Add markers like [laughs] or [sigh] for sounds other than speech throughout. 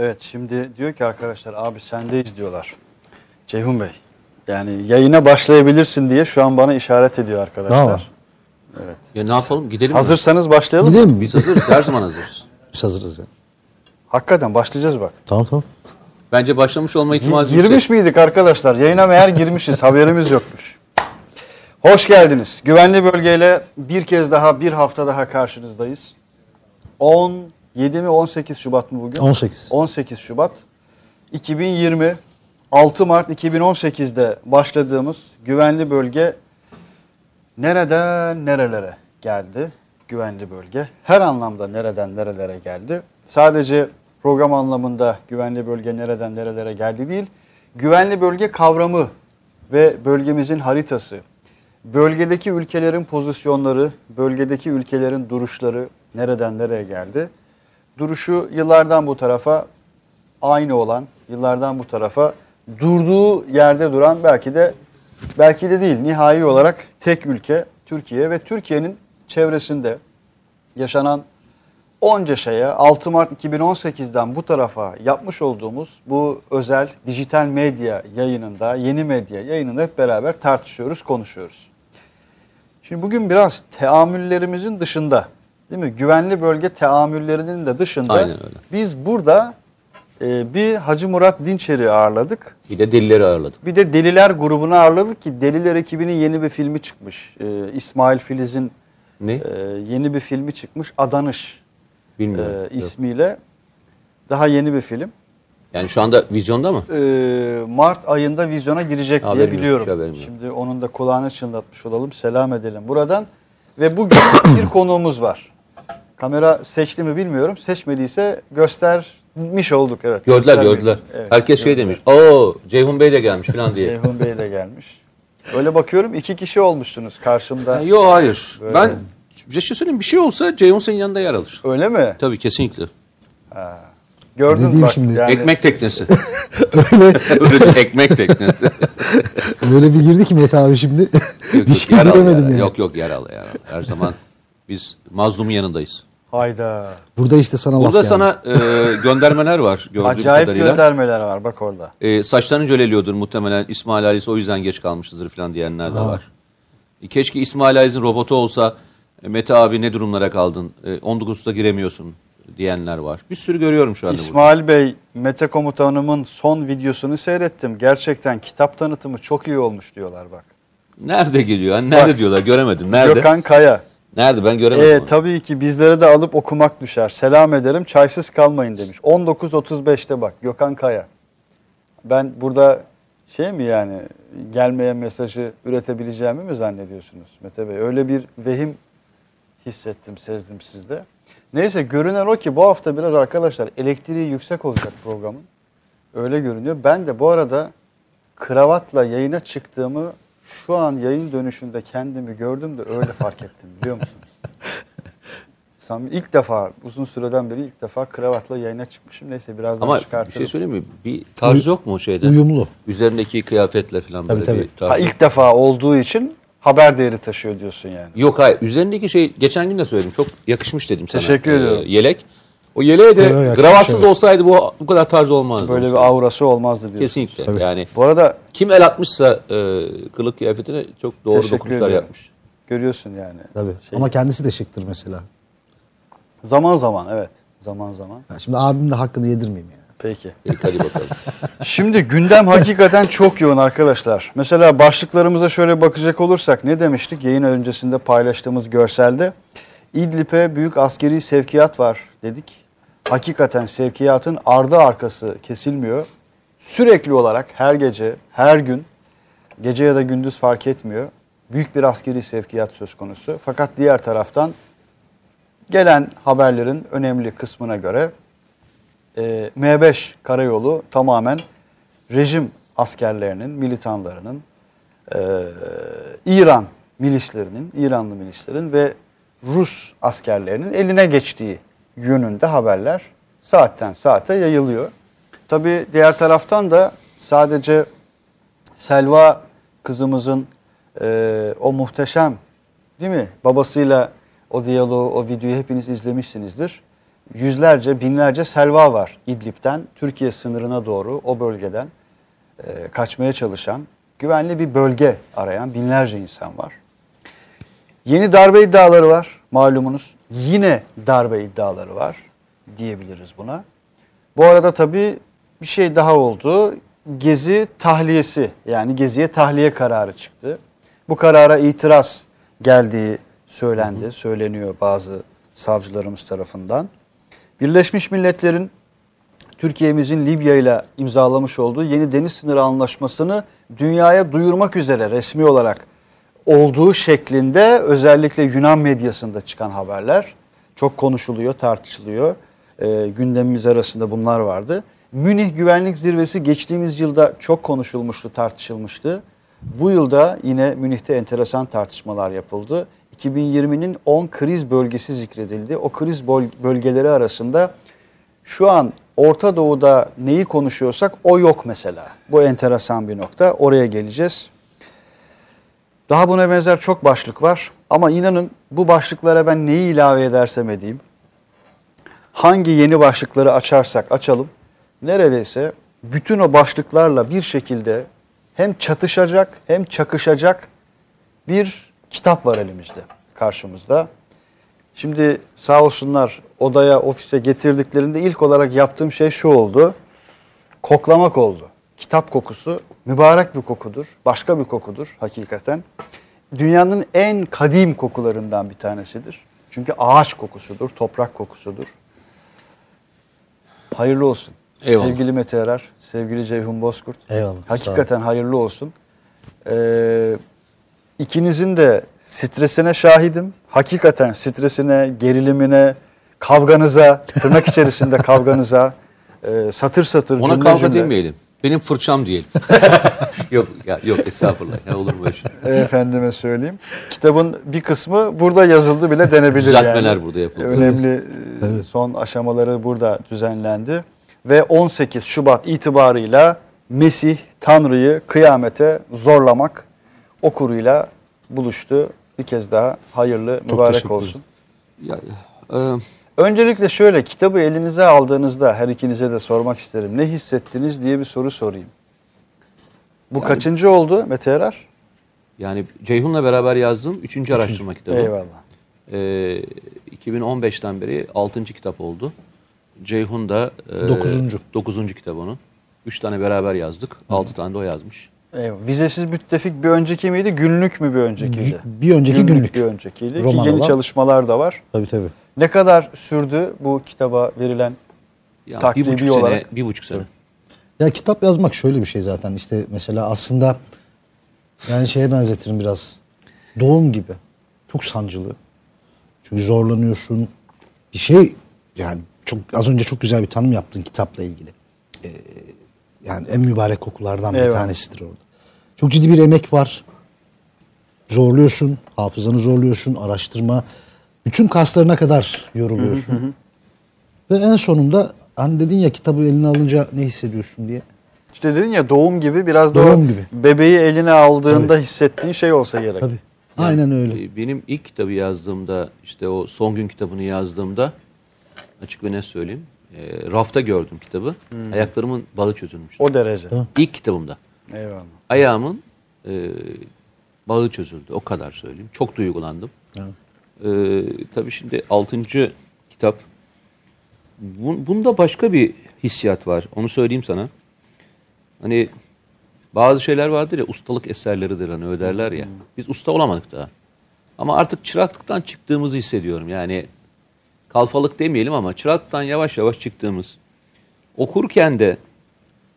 Evet şimdi diyor ki arkadaşlar abi sendeyiz diyorlar. Ceyhun Bey yani yayına başlayabilirsin diye şu an bana işaret ediyor arkadaşlar. Ne var? Ya ne yapalım gidelim mi? Hazırsanız başlayalım mı? Gidelim mi? Biz hazırız her zaman hazırız. Biz hazırız ya. Hakikaten başlayacağız bak. Tamam tamam. Bence başlamış olma ihtimali Girmiş yüksek. miydik arkadaşlar? Yayına meğer girmişiz. Haberimiz yokmuş. Hoş geldiniz. Güvenli bölgeyle bir kez daha bir hafta daha karşınızdayız. 17 mi 18 Şubat mı bugün? 18. 18 Şubat 2020 6 Mart 2018'de başladığımız güvenli bölge nereden nerelere geldi? Güvenli bölge her anlamda nereden nerelere geldi? Sadece program anlamında güvenli bölge nereden nerelere geldi değil. Güvenli bölge kavramı ve bölgemizin haritası, bölgedeki ülkelerin pozisyonları, bölgedeki ülkelerin duruşları nereden nereye geldi? Duruşu yıllardan bu tarafa aynı olan, yıllardan bu tarafa durduğu yerde duran belki de belki de değil nihai olarak tek ülke Türkiye ve Türkiye'nin çevresinde yaşanan onca şeye 6 Mart 2018'den bu tarafa yapmış olduğumuz bu özel dijital medya yayınında, yeni medya yayınında hep beraber tartışıyoruz, konuşuyoruz. Şimdi bugün biraz teamüllerimizin dışında, değil mi? Güvenli bölge teamüllerinin de dışında Aynen öyle. biz burada e, bir Hacı Murat Dinçer'i ağırladık. Bir de delileri ağırladık. Bir de Deliler grubunu ağırladık ki Deliler ekibinin yeni bir filmi çıkmış. E, İsmail Filiz'in Ne? e, yeni bir filmi çıkmış. Adanış Bilmiyorum. e, Yok. ismiyle. Daha yeni bir film. Yani şu anda vizyonda mı? E, Mart ayında vizyona girecek Haberim diye biliyorum. yok. Şimdi onun da kulağını çınlatmış olalım. Selam edelim buradan. Ve bugün bir [coughs] konuğumuz var. Kamera seçti mi bilmiyorum. Seçmediyse göstermiş olduk. Evet. Gördüler göstermeyelim. gördüler. Evet, Herkes şey gördüler. demiş. Oo Ceyhun Bey de gelmiş falan diye. Ceyhun Bey de gelmiş. Öyle bakıyorum iki kişi olmuşsunuz karşımda. Yok hayır. Ben bir şey söyleyeyim bir şey olsa Ceyhun senin yanında yer alır. Öyle mi? Tabii kesinlikle. Gördün Ne mü diyeyim bak. şimdi? Yani Ekmek teknesi. [laughs] Öyle ekmek teknesi. Öyle bir girdi ki Mete abi şimdi. Yok, bir yok, şey bilemedim yani. Yok yok yer al yer al. Her zaman biz mazlumun yanındayız. Hayda. Burada işte sana laf Burada geldi. sana e, göndermeler var [laughs] gördüğüm Acayip kadarıyla. göndermeler var bak orada. E, saçlarını jöleliyordur muhtemelen. İsmail Halis o yüzden geç kalmışızdır falan diyenler de var. E, keşke İsmail Halis'in robotu olsa e, Mete abi ne durumlara kaldın? E, 19'da giremiyorsun diyenler var. Bir sürü görüyorum şu anda burada. İsmail Bey, Mete Komutanımın son videosunu seyrettim. Gerçekten kitap tanıtımı çok iyi olmuş diyorlar bak. Nerede geliyor? Hani nerede Bak. diyorlar? Göremedim. Nerede? Gökhan Kaya. Nerede? Ben göremedim. Ee, onu. tabii ki bizlere de alıp okumak düşer. Selam ederim çaysız kalmayın demiş. 19.35'te bak Gökhan Kaya. Ben burada şey mi yani gelmeyen mesajı üretebileceğimi mi zannediyorsunuz Mete Bey? Öyle bir vehim hissettim, sezdim sizde. Neyse görünen o ki bu hafta biraz arkadaşlar elektriği yüksek olacak programın. Öyle görünüyor. Ben de bu arada kravatla yayına çıktığımı şu an yayın dönüşünde kendimi gördüm de öyle fark ettim biliyor musunuz? [laughs] Samimi ilk defa uzun süreden beri ilk defa kravatla yayına çıkmışım. Neyse birazdan Ama bir çıkartırım. şey söyleyeyim mi? Bir tarz yok mu o şeyde? Uyumlu. Üzerindeki kıyafetle falan böyle Tabii, bir tabii. tarz. ha, ilk defa olduğu için haber değeri taşıyor diyorsun yani. Yok hayır. Üzerindeki şey geçen gün de söyledim. Çok yakışmış dedim sana. Teşekkür Ee, ediyorum. yelek. O yeleğe de Yok, yok, gravatsız evet. olsaydı bu bu kadar tarz olmazdı. Böyle bir aurası olmazdı diyorsun. Kesinlikle. Tabii. Yani Bu arada kim el atmışsa e, kılık kıyafetine çok doğru Teşekkür dokunuşlar ediyorum. yapmış. görüyorsun yani. Tabii. Şey- Ama kendisi de şıktır mesela. Zaman zaman evet. Zaman zaman. Ya şimdi abim de hakkını yedirmeyeyim yani. Peki. Peki hadi bakalım. [laughs] Şimdi gündem hakikaten çok yoğun arkadaşlar. Mesela başlıklarımıza şöyle bakacak olursak ne demiştik yayın öncesinde paylaştığımız görselde? İdlib'e büyük askeri sevkiyat var dedik. Hakikaten sevkiyatın ardı arkası kesilmiyor. Sürekli olarak her gece, her gün, gece ya da gündüz fark etmiyor. Büyük bir askeri sevkiyat söz konusu. Fakat diğer taraftan gelen haberlerin önemli kısmına göre e, M5 karayolu tamamen rejim askerlerinin, militanlarının, e, İran milislerinin, İranlı milislerin ve Rus askerlerinin eline geçtiği yönünde haberler saatten saate yayılıyor. Tabi diğer taraftan da sadece Selva kızımızın e, o muhteşem değil mi babasıyla o diyaloğu, o videoyu hepiniz izlemişsinizdir. yüzlerce, binlerce selva var İdlib'den Türkiye sınırına doğru o bölgeden e, kaçmaya çalışan, güvenli bir bölge arayan binlerce insan var. Yeni darbe iddiaları var malumunuz. Yine darbe iddiaları var diyebiliriz buna. Bu arada tabii bir şey daha oldu. Gezi tahliyesi yani Gezi'ye tahliye kararı çıktı. Bu karara itiraz geldiği söylendi, söyleniyor bazı savcılarımız tarafından. Birleşmiş Milletler'in Türkiye'mizin Libya ile imzalamış olduğu yeni deniz sınırı anlaşmasını dünyaya duyurmak üzere resmi olarak olduğu şeklinde özellikle Yunan medyasında çıkan haberler çok konuşuluyor, tartışılıyor. E, gündemimiz arasında bunlar vardı. Münih Güvenlik Zirvesi geçtiğimiz yılda çok konuşulmuştu, tartışılmıştı. Bu yılda yine Münih'te enteresan tartışmalar yapıldı. 2020'nin 10 kriz bölgesi zikredildi. O kriz bölgeleri arasında şu an Orta Doğu'da neyi konuşuyorsak o yok mesela. Bu enteresan bir nokta. Oraya geleceğiz. Daha buna benzer çok başlık var. Ama inanın bu başlıklara ben neyi ilave edersem edeyim, hangi yeni başlıkları açarsak açalım, neredeyse bütün o başlıklarla bir şekilde hem çatışacak hem çakışacak bir kitap var elimizde, karşımızda. Şimdi sağ olsunlar odaya, ofise getirdiklerinde ilk olarak yaptığım şey şu oldu. Koklamak oldu. Kitap kokusu mübarek bir kokudur. Başka bir kokudur hakikaten. Dünyanın en kadim kokularından bir tanesidir. Çünkü ağaç kokusudur, toprak kokusudur. Hayırlı olsun. Eyvallah. Sevgili Mete Erer, sevgili Ceyhun Bozkurt. Eyvallah, Hakikaten hayırlı olsun. Ee, ikinizin de stresine şahidim. Hakikaten stresine, gerilimine, kavganıza, tırnak içerisinde [laughs] kavganıza, e, satır satır Ona cümle kavga cümle. demeyelim. Benim fırçam diyelim. [laughs] yok ya, yok estağfurullah. Ya olur mu öyle şey? [laughs] Efendime söyleyeyim. Kitabın bir kısmı burada yazıldı bile denebilir Düzeltmeler yani. burada yapıldı. Önemli e, son aşamaları burada düzenlendi. Ve 18 Şubat itibarıyla Mesih Tanrı'yı kıyamete zorlamak okuruyla buluştu. Bir kez daha hayırlı, mübarek olsun. Ya, e, Öncelikle şöyle kitabı elinize aldığınızda her ikinize de sormak isterim. Ne hissettiniz diye bir soru sorayım. Bu kaçıncı oldu Mete Erer? yani Ceyhun'la beraber yazdığım üçüncü araştırma kitabı. Eyvallah. Ee, 2015'ten beri 6. kitap oldu. Ceyhun da e, Dokuzuncu. 9. kitap onun. 3 tane beraber yazdık. 6 tane de o yazmış. Eyvallah. Vizesiz müttefik bir önceki miydi? Günlük mü bir öncekiydi? Bir önceki günlük. bir öncekiydi. Roman Ki yeni olan. çalışmalar da var. Tabii tabii. Ne kadar sürdü bu kitaba verilen Ya, bir Takribi buçuk sene, olarak. bir buçuk sene. Ya kitap yazmak şöyle bir şey zaten. İşte mesela aslında yani şeye benzetirim biraz. Doğum gibi. Çok sancılı. Çünkü zorlanıyorsun. Bir şey yani çok az önce çok güzel bir tanım yaptın kitapla ilgili. Ee, yani en mübarek kokulardan bir Eyvallah. tanesidir orada. Çok ciddi bir emek var. Zorluyorsun. Hafızanı zorluyorsun. Araştırma bütün kaslarına kadar yoruluyorsun ve en sonunda hani dedin ya kitabı eline alınca ne hissediyorsun diye işte dedin ya doğum gibi biraz da Doğum gibi. bebeği eline aldığında hissettiğin şey olsa gerek. Tabii. Aynen öyle. Ee, Benim ilk kitabı yazdığımda, işte o son gün kitabını yazdığımda açık ve net söyleyeyim. e, rafta gördüm kitabı. Ayaklarımın bağı çözülmüştü. O derece. İlk kitabımda. Eyvallah. Ayağımın e, bağı çözüldü. O kadar söyleyeyim. Çok duygulandım. E, tabii şimdi altıncı kitap. Bun- bunda başka bir hissiyat var. Onu söyleyeyim sana. Hani bazı şeyler vardır ya ustalık eserleridir hani öyle derler ya. Biz usta olamadık daha. Ama artık çıraklıktan çıktığımızı hissediyorum. Yani kalfalık demeyelim ama çıraklıktan yavaş yavaş çıktığımız. Okurken de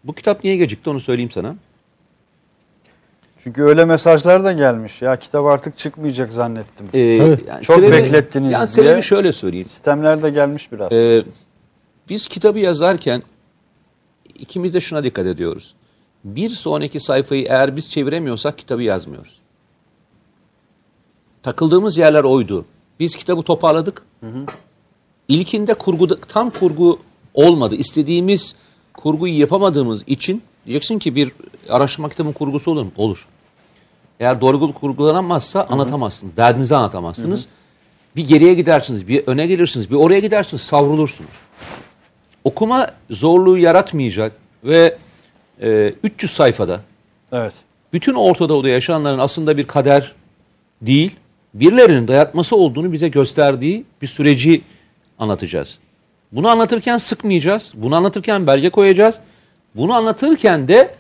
bu kitap niye gecikti onu söyleyeyim sana. Çünkü öyle mesajlar da gelmiş. Ya kitap artık çıkmayacak zannettim. Ee, Tabii. Çok beklettiniz Yani diye. sebebi şöyle söyleyeyim. Sistemler de gelmiş biraz. Ee, biz kitabı yazarken ikimiz de şuna dikkat ediyoruz. Bir sonraki sayfayı eğer biz çeviremiyorsak kitabı yazmıyoruz. Takıldığımız yerler oydu. Biz kitabı toparladık. İlkinde kurguda, tam kurgu olmadı. İstediğimiz kurguyu yapamadığımız için diyeceksin ki bir araştırma kitabının kurgusu olur mu? Olur. Eğer doğru kurgulanamazsa anlatamazsın. Derdinizi anlatamazsınız. bir geriye gidersiniz, bir öne gelirsiniz, bir oraya gidersiniz, savrulursunuz. Okuma zorluğu yaratmayacak ve e, 300 sayfada Evet. bütün Orta Doğu'da yaşayanların aslında bir kader değil, birilerinin dayatması olduğunu bize gösterdiği bir süreci anlatacağız. Bunu anlatırken sıkmayacağız, bunu anlatırken belge koyacağız, bunu anlatırken de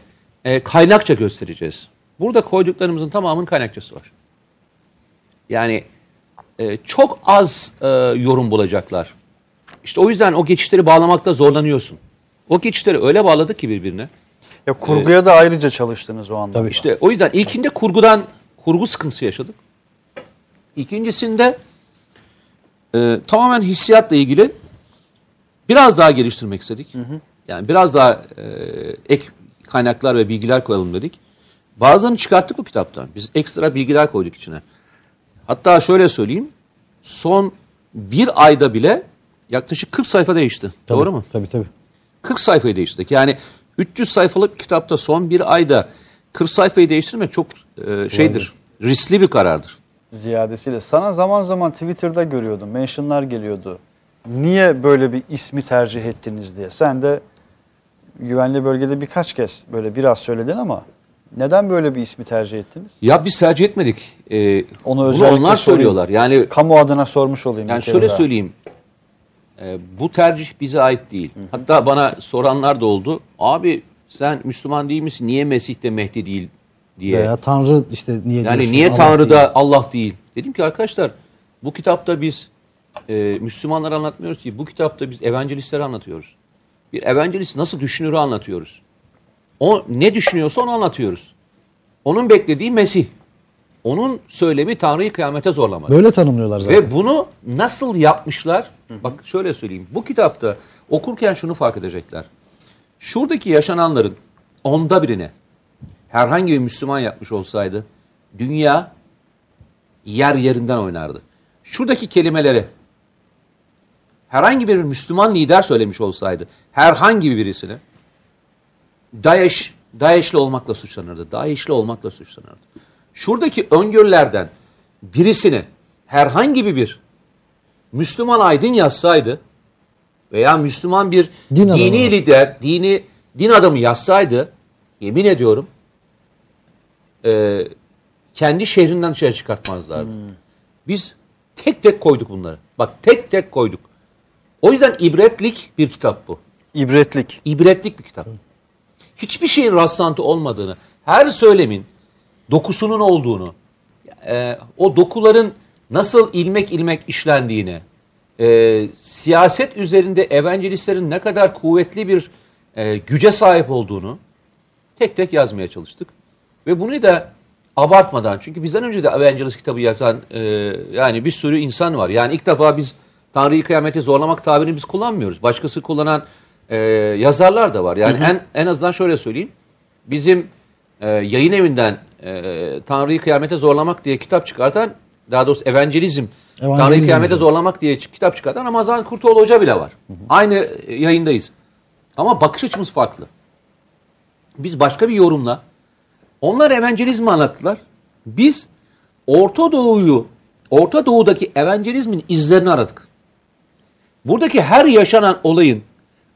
e, kaynakça göstereceğiz. Burada koyduklarımızın tamamının kaynakçası var. Yani e, çok az e, yorum bulacaklar. İşte o yüzden o geçişleri bağlamakta zorlanıyorsun. O geçişleri öyle bağladık ki birbirine. Ya kurguya da ayrıca çalıştınız o anda. Tabii. İşte o yüzden ilkinde kurgudan kurgu sıkıntısı yaşadık. İkincisinde e, tamamen hissiyatla ilgili biraz daha geliştirmek istedik. Yani biraz daha e, ek kaynaklar ve bilgiler koyalım dedik. Bazılarını çıkarttık bu kitaptan. Biz ekstra bilgiler koyduk içine. Hatta şöyle söyleyeyim. Son bir ayda bile yaklaşık 40 sayfa değişti. Tabii, Doğru mu? Tabii tabii. 40 sayfayı değiştirdik. Yani 300 sayfalık bir kitapta son bir ayda 40 sayfayı değiştirmek çok e, şeydir. Riskli bir karardır. Ziyadesiyle. Sana zaman zaman Twitter'da görüyordum. Mentionlar geliyordu. Niye böyle bir ismi tercih ettiniz diye. Sen de güvenli bölgede birkaç kez böyle biraz söyledin ama neden böyle bir ismi tercih ettiniz? Ya biz tercih etmedik. Ee, Onu bunu özellikle onlar sorayım. söylüyorlar. Yani Kamu adına sormuş olayım. yani şöyle daha. söyleyeyim. Ee, bu tercih bize ait değil. Hatta bana soranlar da oldu. Abi sen Müslüman değil misin? Niye Mesih de Mehdi değil diye. Veya Tanrı işte niye Yani niye Allah Tanrı değil. da Allah değil? Dedim ki arkadaşlar bu kitapta biz e, Müslümanları anlatmıyoruz ki bu kitapta biz evangelistleri anlatıyoruz. Bir evangelist nasıl düşünürü anlatıyoruz. O ne düşünüyorsa onu anlatıyoruz. Onun beklediği Mesih. Onun söylemi Tanrı'yı kıyamete zorlamak. Böyle tanımlıyorlar zaten. Ve bunu nasıl yapmışlar? Bak şöyle söyleyeyim. Bu kitapta okurken şunu fark edecekler. Şuradaki yaşananların onda birine herhangi bir Müslüman yapmış olsaydı dünya yer yerinden oynardı. Şuradaki kelimeleri herhangi bir Müslüman lider söylemiş olsaydı herhangi birisine DAEŞ, DAEŞ'li olmakla suçlanırdı. DAEŞ'li olmakla suçlanırdı. Şuradaki öngörülerden birisini herhangi bir Müslüman aydın yazsaydı veya Müslüman bir Din adamı. dini lider, dini din adamı yazsaydı yemin ediyorum e, kendi şehrinden dışarı çıkartmazlardı. Biz tek tek koyduk bunları. Bak tek tek koyduk. O yüzden ibretlik bir kitap bu. İbretlik. İbretlik bir kitap. Hiçbir şeyin rastlantı olmadığını, her söylemin dokusunun olduğunu, e, o dokuların nasıl ilmek ilmek işlendiğini, e, siyaset üzerinde evangelistlerin ne kadar kuvvetli bir e, güce sahip olduğunu tek tek yazmaya çalıştık. Ve bunu da abartmadan çünkü bizden önce de Evangelist kitabı yazan e, yani bir sürü insan var. Yani ilk defa biz Tanrı'yı kıyamete zorlamak tabirini biz kullanmıyoruz. Başkası kullanan e, yazarlar da var. Yani en en azından şöyle söyleyeyim. Bizim e, yayın evinden e, Tanrı'yı kıyamete zorlamak diye kitap çıkartan daha doğrusu evangelizm, Tanrı'yı Evangelizm kıyamete üzerine. zorlamak diye kitap çıkartan Ramazan Kurtoğlu Hoca bile var. Aynı e, yayındayız. Ama bakış açımız farklı. Biz başka bir yorumla onlar evangelizmi anlattılar. Biz Orta Doğu'yu, Orta Doğu'daki evangelizmin izlerini aradık. Buradaki her yaşanan olayın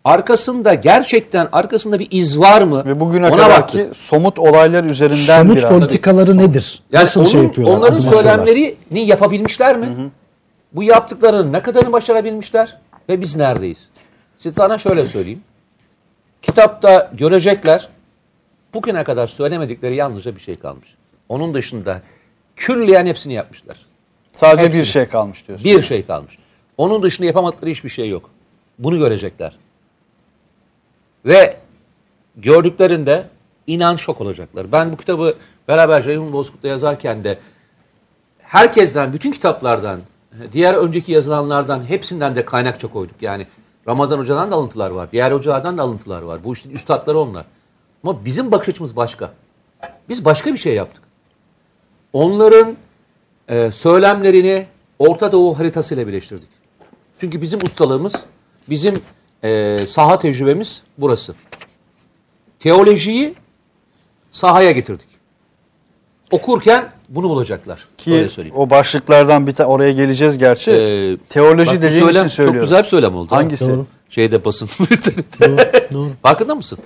arkasında gerçekten arkasında bir iz var mı? Ve bugüne Ona kadarki baktık. somut olaylar üzerinden Somut biraz. politikaları nedir? Yani Nasıl onun, şey yapıyorlar? onların söylemlerini yapabilmişler mi? Bu yaptıklarının ne kadarını başarabilmişler? Ve biz neredeyiz? Size sana şöyle söyleyeyim. Kitapta görecekler bugüne kadar söylemedikleri yalnızca bir şey kalmış. Onun dışında külliyen hepsini yapmışlar. Sadece Hepsini. bir şey kalmış diyorsun. Bir şey kalmış. Onun dışında yapamadıkları hiçbir şey yok. Bunu görecekler. Ve gördüklerinde inan şok olacaklar. Ben bu kitabı beraber Ceyhun Bozkurt'la yazarken de herkesten, bütün kitaplardan, diğer önceki yazılanlardan hepsinden de kaynakça koyduk. Yani Ramazan Hoca'dan da alıntılar var. Diğer hocalardan da alıntılar var. Bu işin üstadları onlar. Ama bizim bakış açımız başka. Biz başka bir şey yaptık. Onların e, söylemlerini Orta Doğu haritasıyla birleştirdik. Çünkü bizim ustalığımız, bizim e, saha tecrübemiz burası. Teolojiyi sahaya getirdik. Okurken bunu bulacaklar. Ki Öyle söyleyeyim. o başlıklardan bir tane oraya geleceğiz gerçi. Ee, Teoloji Bak dediğin söylem için çok söylüyorum. güzel bir söylem oldu. ha. Hangisi? Doğru. Şeyde basın [laughs] bülteninde. Doğru. Farkında mısın?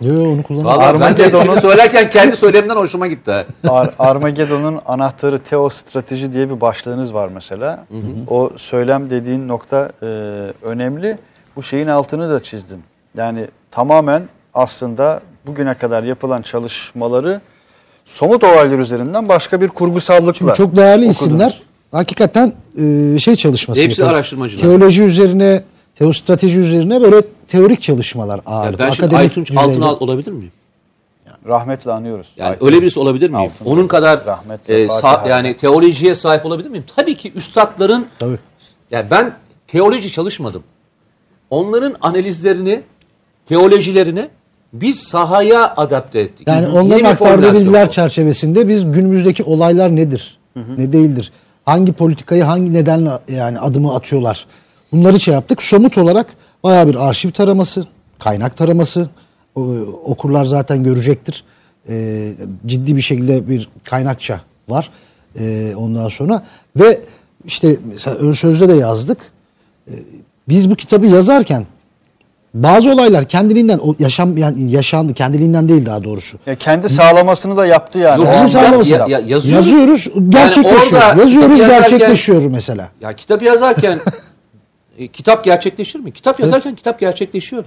Yo, yo, onu ben de Armageddon'un- söylerken kendi söylemimden hoşuma gitti. ha. [laughs] Ar- Armageddon'un anahtarı teostrateji diye bir başlığınız var mesela. O söylem dediğin nokta e, önemli. Bu şeyin altını da çizdim. Yani tamamen aslında bugüne kadar yapılan çalışmaları somut olaylar üzerinden başka bir kurgusallıkla Şimdi çok değerli okudunuz. isimler hakikaten e, şey çalışması Hepsi yapıyor. araştırmacılar. Teoloji üzerine, teostrateji üzerine böyle teorik çalışmalar Ya ağırlıklı. ben şimdi akademik Aytunç düzeyde. Altınal olabilir miyim? Rahmetle anıyoruz. Yani Ayten. öyle birisi olabilir miyim? Altın Onun kadar rahmetle e, sa- Fatiha. yani teolojiye sahip olabilir miyim? Tabii ki üstadların Tabii. yani ben teoloji çalışmadım. Onların analizlerini, teolojilerini biz sahaya adapte ettik. Yani Yeni onların aktardığı bilgiler çerçevesinde biz günümüzdeki olaylar nedir, ne değildir, hangi politikayı hangi nedenle yani adımı atıyorlar. Bunları şey yaptık. Somut olarak bayağı bir arşiv taraması, kaynak taraması o- okurlar zaten görecektir. Ee, ciddi bir şekilde bir kaynakça var. Ee, ondan sonra ve işte mesela ön sözde de yazdık. Ee, biz bu kitabı yazarken bazı olaylar kendiliğinden yaşam yani yaşandı kendiliğinden değil daha doğrusu. Ya kendi sağlamasını da yaptı yani. Yok, Bizi sağlamasın. ya- ya- yazıyoruz. yazıyoruz, gerçekleşiyor. orada yazıyoruz, yazarken- gerçekleşiyor mesela. Ya kitap yazarken [laughs] e, kitap gerçekleşir mi? Kitap yazarken kitap gerçekleşiyor.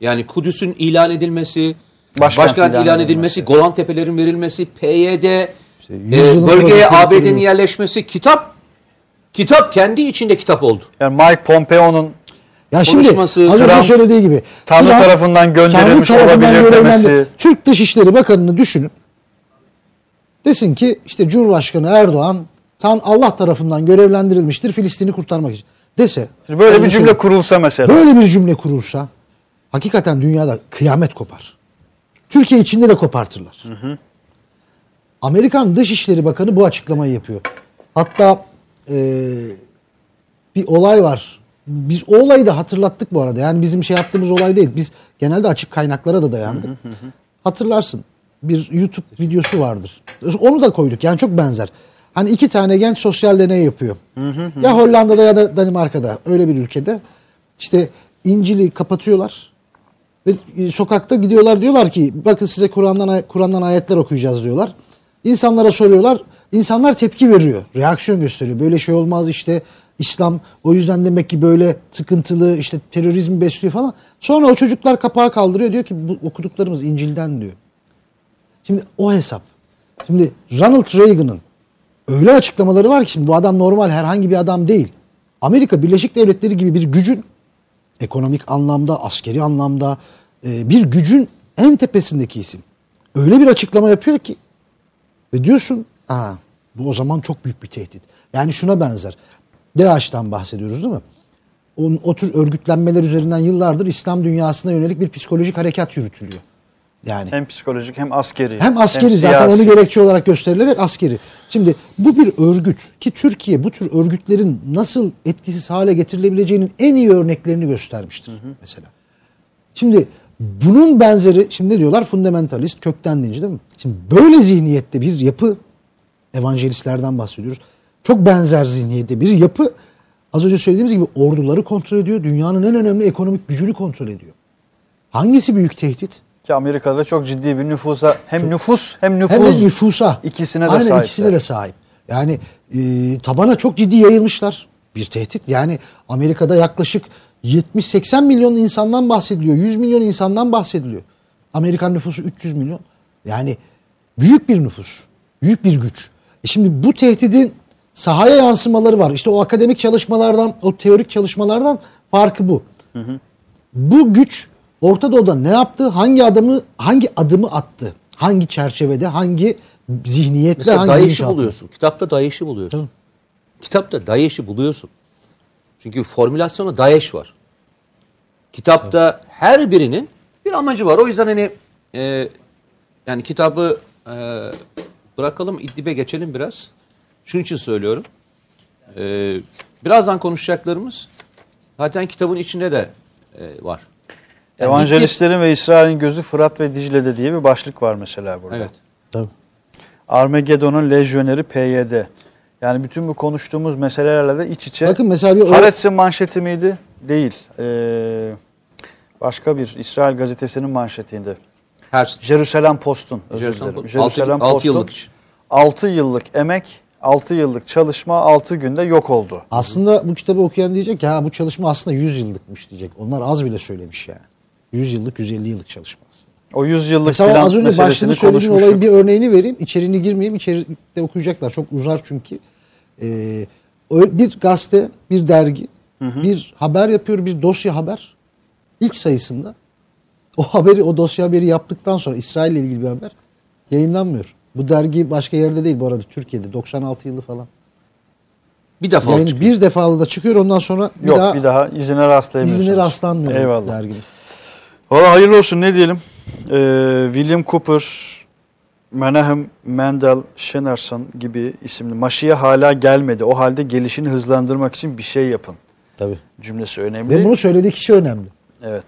Yani Kudüs'ün ilan edilmesi, Başkent başkent, ilan ilan, edilmesi. edilmesi, Golan Tepelerin verilmesi, PYD, e, yüzyılın bölgeye ABD'nin yerleşmesi, kitap kitap kendi içinde kitap oldu. Yani Mike Pompeo'nun Ya şimdi az önce Trump, söylediği gibi. Tanrı Trump, tarafından gönderilmiş Tanrı tarafından olabilir demesi. Türk Dışişleri Bakanı'nı düşünün. Desin ki işte Cumhurbaşkanı Erdoğan tan Allah tarafından görevlendirilmiştir Filistin'i kurtarmak için. Dese. Şimdi böyle bir cümle kurulsa mesela. Böyle bir cümle kurulsa hakikaten dünyada kıyamet kopar. Türkiye içinde de kopartırlar. Amerikan Dışişleri Bakanı bu açıklamayı yapıyor. Hatta e, bir olay var. Biz o olayı da hatırlattık bu arada. Yani bizim şey yaptığımız olay değil. Biz genelde açık kaynaklara da dayandık. Hatırlarsın. Bir YouTube videosu vardır. Onu da koyduk. Yani çok benzer. Hani iki tane genç sosyal deney yapıyor. Ya Hollanda'da ya da Danimarka'da öyle bir ülkede. İşte İncil'i kapatıyorlar. Ve e, sokakta gidiyorlar diyorlar ki bakın size Kur'an'dan Kur'an'dan ayetler okuyacağız diyorlar. İnsanlara soruyorlar. İnsanlar tepki veriyor. Reaksiyon gösteriyor. Böyle şey olmaz işte İslam o yüzden demek ki böyle sıkıntılı işte terörizmi besliyor falan. Sonra o çocuklar kapağı kaldırıyor diyor ki bu okuduklarımız İncil'den diyor. Şimdi o hesap. Şimdi Ronald Reagan'ın öyle açıklamaları var ki şimdi bu adam normal herhangi bir adam değil. Amerika Birleşik Devletleri gibi bir gücün ekonomik anlamda, askeri anlamda e, bir gücün en tepesindeki isim. Öyle bir açıklama yapıyor ki ve diyorsun Aa, bu o zaman çok büyük bir tehdit. Yani şuna benzer. DAEŞ'ten bahsediyoruz değil mi? O, o tür örgütlenmeler üzerinden yıllardır İslam dünyasına yönelik bir psikolojik harekat yürütülüyor. Yani Hem psikolojik hem askeri. hem askeri zaten siyasi. onu gerekçe olarak gösterilerek askeri. Şimdi bu bir örgüt ki Türkiye bu tür örgütlerin nasıl etkisiz hale getirilebileceğinin en iyi örneklerini göstermiştir mesela. Şimdi bunun benzeri şimdi ne diyorlar fundamentalist kökten dinci değil mi? Şimdi böyle zihniyette bir yapı evangelistlerden bahsediyoruz. Çok benzer zihniyette bir yapı az önce söylediğimiz gibi orduları kontrol ediyor. Dünyanın en önemli ekonomik gücünü kontrol ediyor. Hangisi büyük tehdit? Ki Amerika'da çok ciddi bir nüfusa hem nüfus hem nüfuz. Hem de nüfusa. ikisine de Aynen sahipler. ikisine de sahip. Yani e, tabana çok ciddi yayılmışlar. Bir tehdit. Yani Amerika'da yaklaşık 70-80 milyon insandan bahsediliyor. 100 milyon insandan bahsediliyor. Amerikan nüfusu 300 milyon. Yani büyük bir nüfus. Büyük bir güç. E şimdi bu tehdidin sahaya yansımaları var. İşte o akademik çalışmalardan, o teorik çalışmalardan farkı bu. Bu güç Orta Doğu'da ne yaptı? Hangi adımı hangi adımı attı? Hangi çerçevede, hangi zihniyetle, Mesela hangi inşaatla? buluyorsun. Kitapta DAEŞ'i buluyorsun. Tabii. Kitapta DAEŞ'i buluyorsun. Çünkü formülasyonda DAEŞ var. Kitapta her birinin bir amacı var. O yüzden hani e, yani kitabı e, bırakalım İdlib'e geçelim biraz. Şunun için söylüyorum. E, birazdan konuşacaklarımız zaten kitabın içinde de e, var. Yani Evangelistlerin ve İsrail'in gözü Fırat ve Dicle'de diye bir başlık var mesela burada. Evet. Tabii. Armageddon'un lejyoneri PYD. Yani bütün bu konuştuğumuz meselelerle de iç içe. Bakın mesela bir Haaretz'in manşeti miydi? Değil. Ee, başka bir İsrail gazetesinin manşetiydi. Her Jerusalem Post'un. Özür Jerusalem dilerim. Post- Jerusalem altı- altı Post'un yıllık iş. 6 yıllık emek, 6 yıllık çalışma 6 günde yok oldu. Aslında bu kitabı okuyan diyecek ki ha bu çalışma aslında 100 yıllıkmış diyecek. Onlar az bile söylemiş yani. 100 yıllık 150 yıllık çalışma aslında. O 100 yıllık Mesela az önce başlığını söylediğin olayın bir örneğini vereyim. İçeriğini girmeyeyim. İçeride okuyacaklar. Çok uzar çünkü. Ee, bir gazete, bir dergi, bir haber yapıyor, bir dosya haber. İlk sayısında o haberi, o dosya haberi yaptıktan sonra İsrail ile ilgili bir haber yayınlanmıyor. Bu dergi başka yerde değil bu arada Türkiye'de 96 yılı falan. bir defa Yani çıkıyor. bir defalı da çıkıyor ondan sonra bir Yok daha, bir daha izine rastlayamıyorsunuz. izine rastlanmıyor Eyvallah. derginin. Valla hayırlı olsun ne diyelim. Ee, William Cooper, Menahem Mendel Shenerson gibi isimli. Maşiye hala gelmedi. O halde gelişini hızlandırmak için bir şey yapın. Tabii. Cümlesi önemli. Ve bunu söylediği kişi önemli. Evet.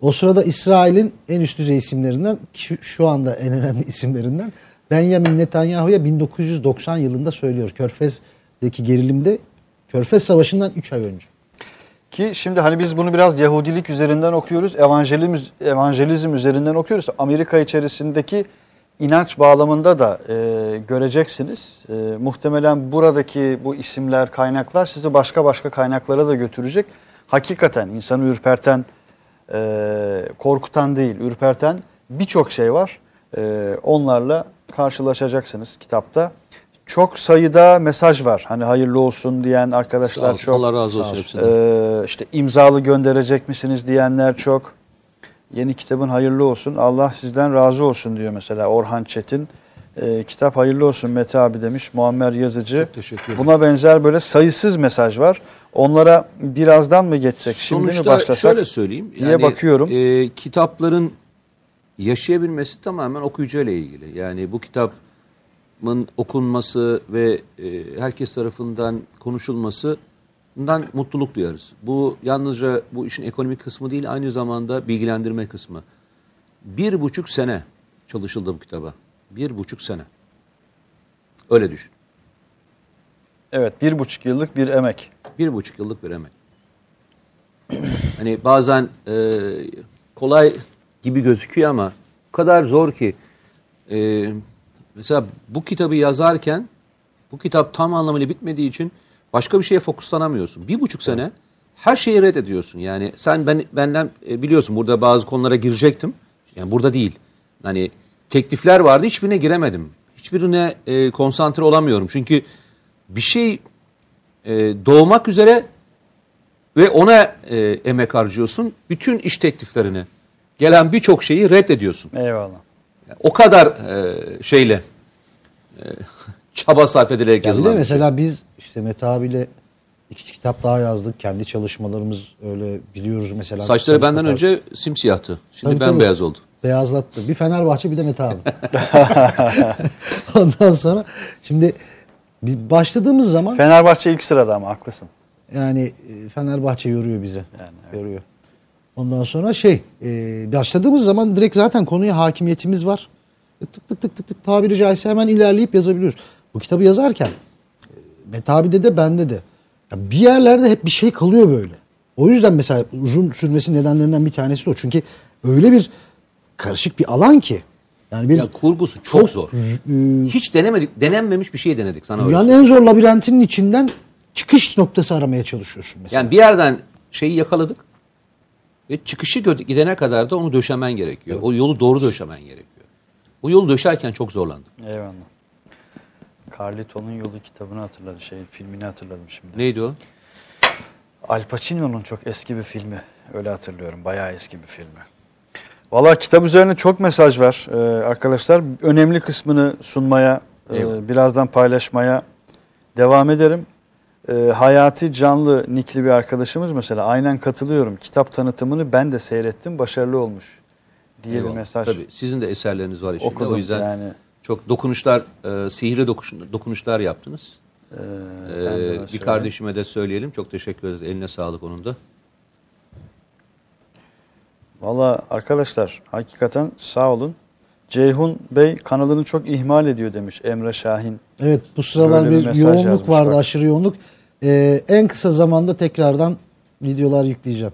O sırada İsrail'in en üst düzey isimlerinden, şu, şu anda en önemli [laughs] isimlerinden Benjamin Netanyahu'ya 1990 yılında söylüyor. Körfez'deki gerilimde, Körfez Savaşı'ndan 3 ay önce. Ki şimdi hani biz bunu biraz Yahudilik üzerinden okuyoruz, evangelizm, evangelizm üzerinden okuyoruz. Amerika içerisindeki inanç bağlamında da e, göreceksiniz. E, muhtemelen buradaki bu isimler, kaynaklar sizi başka başka kaynaklara da götürecek. Hakikaten insanı ürperten, e, korkutan değil, ürperten birçok şey var. E, onlarla karşılaşacaksınız kitapta. Çok sayıda mesaj var. Hani hayırlı olsun diyen arkadaşlar olsun, çok. Allah razı olsun hepsinden. Ee, işte imzalı gönderecek misiniz diyenler çok. Yeni kitabın hayırlı olsun. Allah sizden razı olsun diyor mesela Orhan Çetin. Ee, kitap hayırlı olsun Mete abi demiş. Muammer Yazıcı. Çok teşekkür ederim. Buna benzer böyle sayısız mesaj var. Onlara birazdan mı geçsek? Şimdi mi Sonuçta başlasak? şöyle söyleyeyim. diye bakıyorum. e, kitapların yaşayabilmesi tamamen okuyucuyla ilgili. Yani bu kitabın okunması ve e, herkes tarafından konuşulmasından mutluluk duyarız. Bu yalnızca bu işin ekonomik kısmı değil, aynı zamanda bilgilendirme kısmı. Bir buçuk sene çalışıldı bu kitaba. Bir buçuk sene. Öyle düşün. Evet bir buçuk yıllık bir emek. Bir buçuk yıllık bir emek. [clears throat] hani bazen e, kolay gibi gözüküyor ama o kadar zor ki. E, mesela bu kitabı yazarken bu kitap tam anlamıyla bitmediği için başka bir şeye fokuslanamıyorsun. Bir buçuk sene her şeyi reddediyorsun. Yani sen ben benden e, biliyorsun burada bazı konulara girecektim. Yani burada değil. Hani teklifler vardı hiçbirine giremedim. Hiçbirine e, konsantre olamıyorum. Çünkü bir şey e, doğmak üzere ve ona e, emek harcıyorsun. Bütün iş tekliflerini, gelen birçok şeyi reddediyorsun. Eyvallah. Yani o kadar e, şeyle e, [laughs] çaba sarf edilerek Ya bir de yazılan. bir şey. mesela biz işte Mete abiyle iki kitap daha yazdık. Kendi çalışmalarımız öyle biliyoruz mesela. Saçları benden tarzı. önce simsiyahtı. Şimdi Tabii, tabii. bembeyaz oldu. Beyazlattı. Bir Fenerbahçe bir de Mete abi. [laughs] [laughs] Ondan sonra şimdi biz başladığımız zaman Fenerbahçe ilk sırada ama haklısın. yani e, Fenerbahçe yoruyor bizi. Yani, Yoruyor. Ondan sonra şey e, başladığımız zaman direkt zaten konuya hakimiyetimiz var. E, Tık tık tık tık tık tabiri caizse hemen ilerleyip yazabiliyoruz. Bu kitabı yazarken Mete abide de bende de ya bir yerlerde hep bir şey kalıyor böyle. O yüzden mesela uzun sürmesi nedenlerinden bir tanesi de o. Çünkü öyle bir karışık bir alan ki. Yani bir Ya kurgusu çok, zor. e, Hiç denemedik, denenmemiş bir şey denedik sana dünyanın en zor labirentinin içinden çıkış noktası aramaya çalışıyorsun mesela. Yani bir yerden şeyi yakaladık ve çıkışı gidene kadar da onu döşemen gerekiyor. O yolu doğru döşemen gerekiyor. O yolu döşerken çok zorlandım. Eyvallah. Carlito'nun Yolu kitabını hatırladım. Şey, filmini hatırladım şimdi. Neydi o? Al Pacino'nun çok eski bir filmi. Öyle hatırlıyorum. Bayağı eski bir filmi. Valla kitap üzerine çok mesaj var ee, arkadaşlar. Önemli kısmını sunmaya, e, birazdan paylaşmaya devam ederim. Ee, Hayati Canlı nikli bir arkadaşımız mesela aynen katılıyorum. Kitap tanıtımını ben de seyrettim. Başarılı olmuş diye Eyvallah. bir mesaj Tabii sizin de eserleriniz var içinde. okudum. O yüzden yani, çok dokunuşlar, e, sihirli dokuş- dokunuşlar yaptınız. e, Ee, efendime bir söyleyeyim. kardeşime de söyleyelim. Çok teşekkür ederiz. Eline sağlık onun da. Valla arkadaşlar hakikaten sağ olun. Ceyhun Bey kanalını çok ihmal ediyor demiş Emre Şahin. Evet bu sıralar Böyle bir bir, yoğunluk vardı bak. aşırı yoğunluk. Ee, en kısa zamanda tekrardan videolar yükleyeceğim.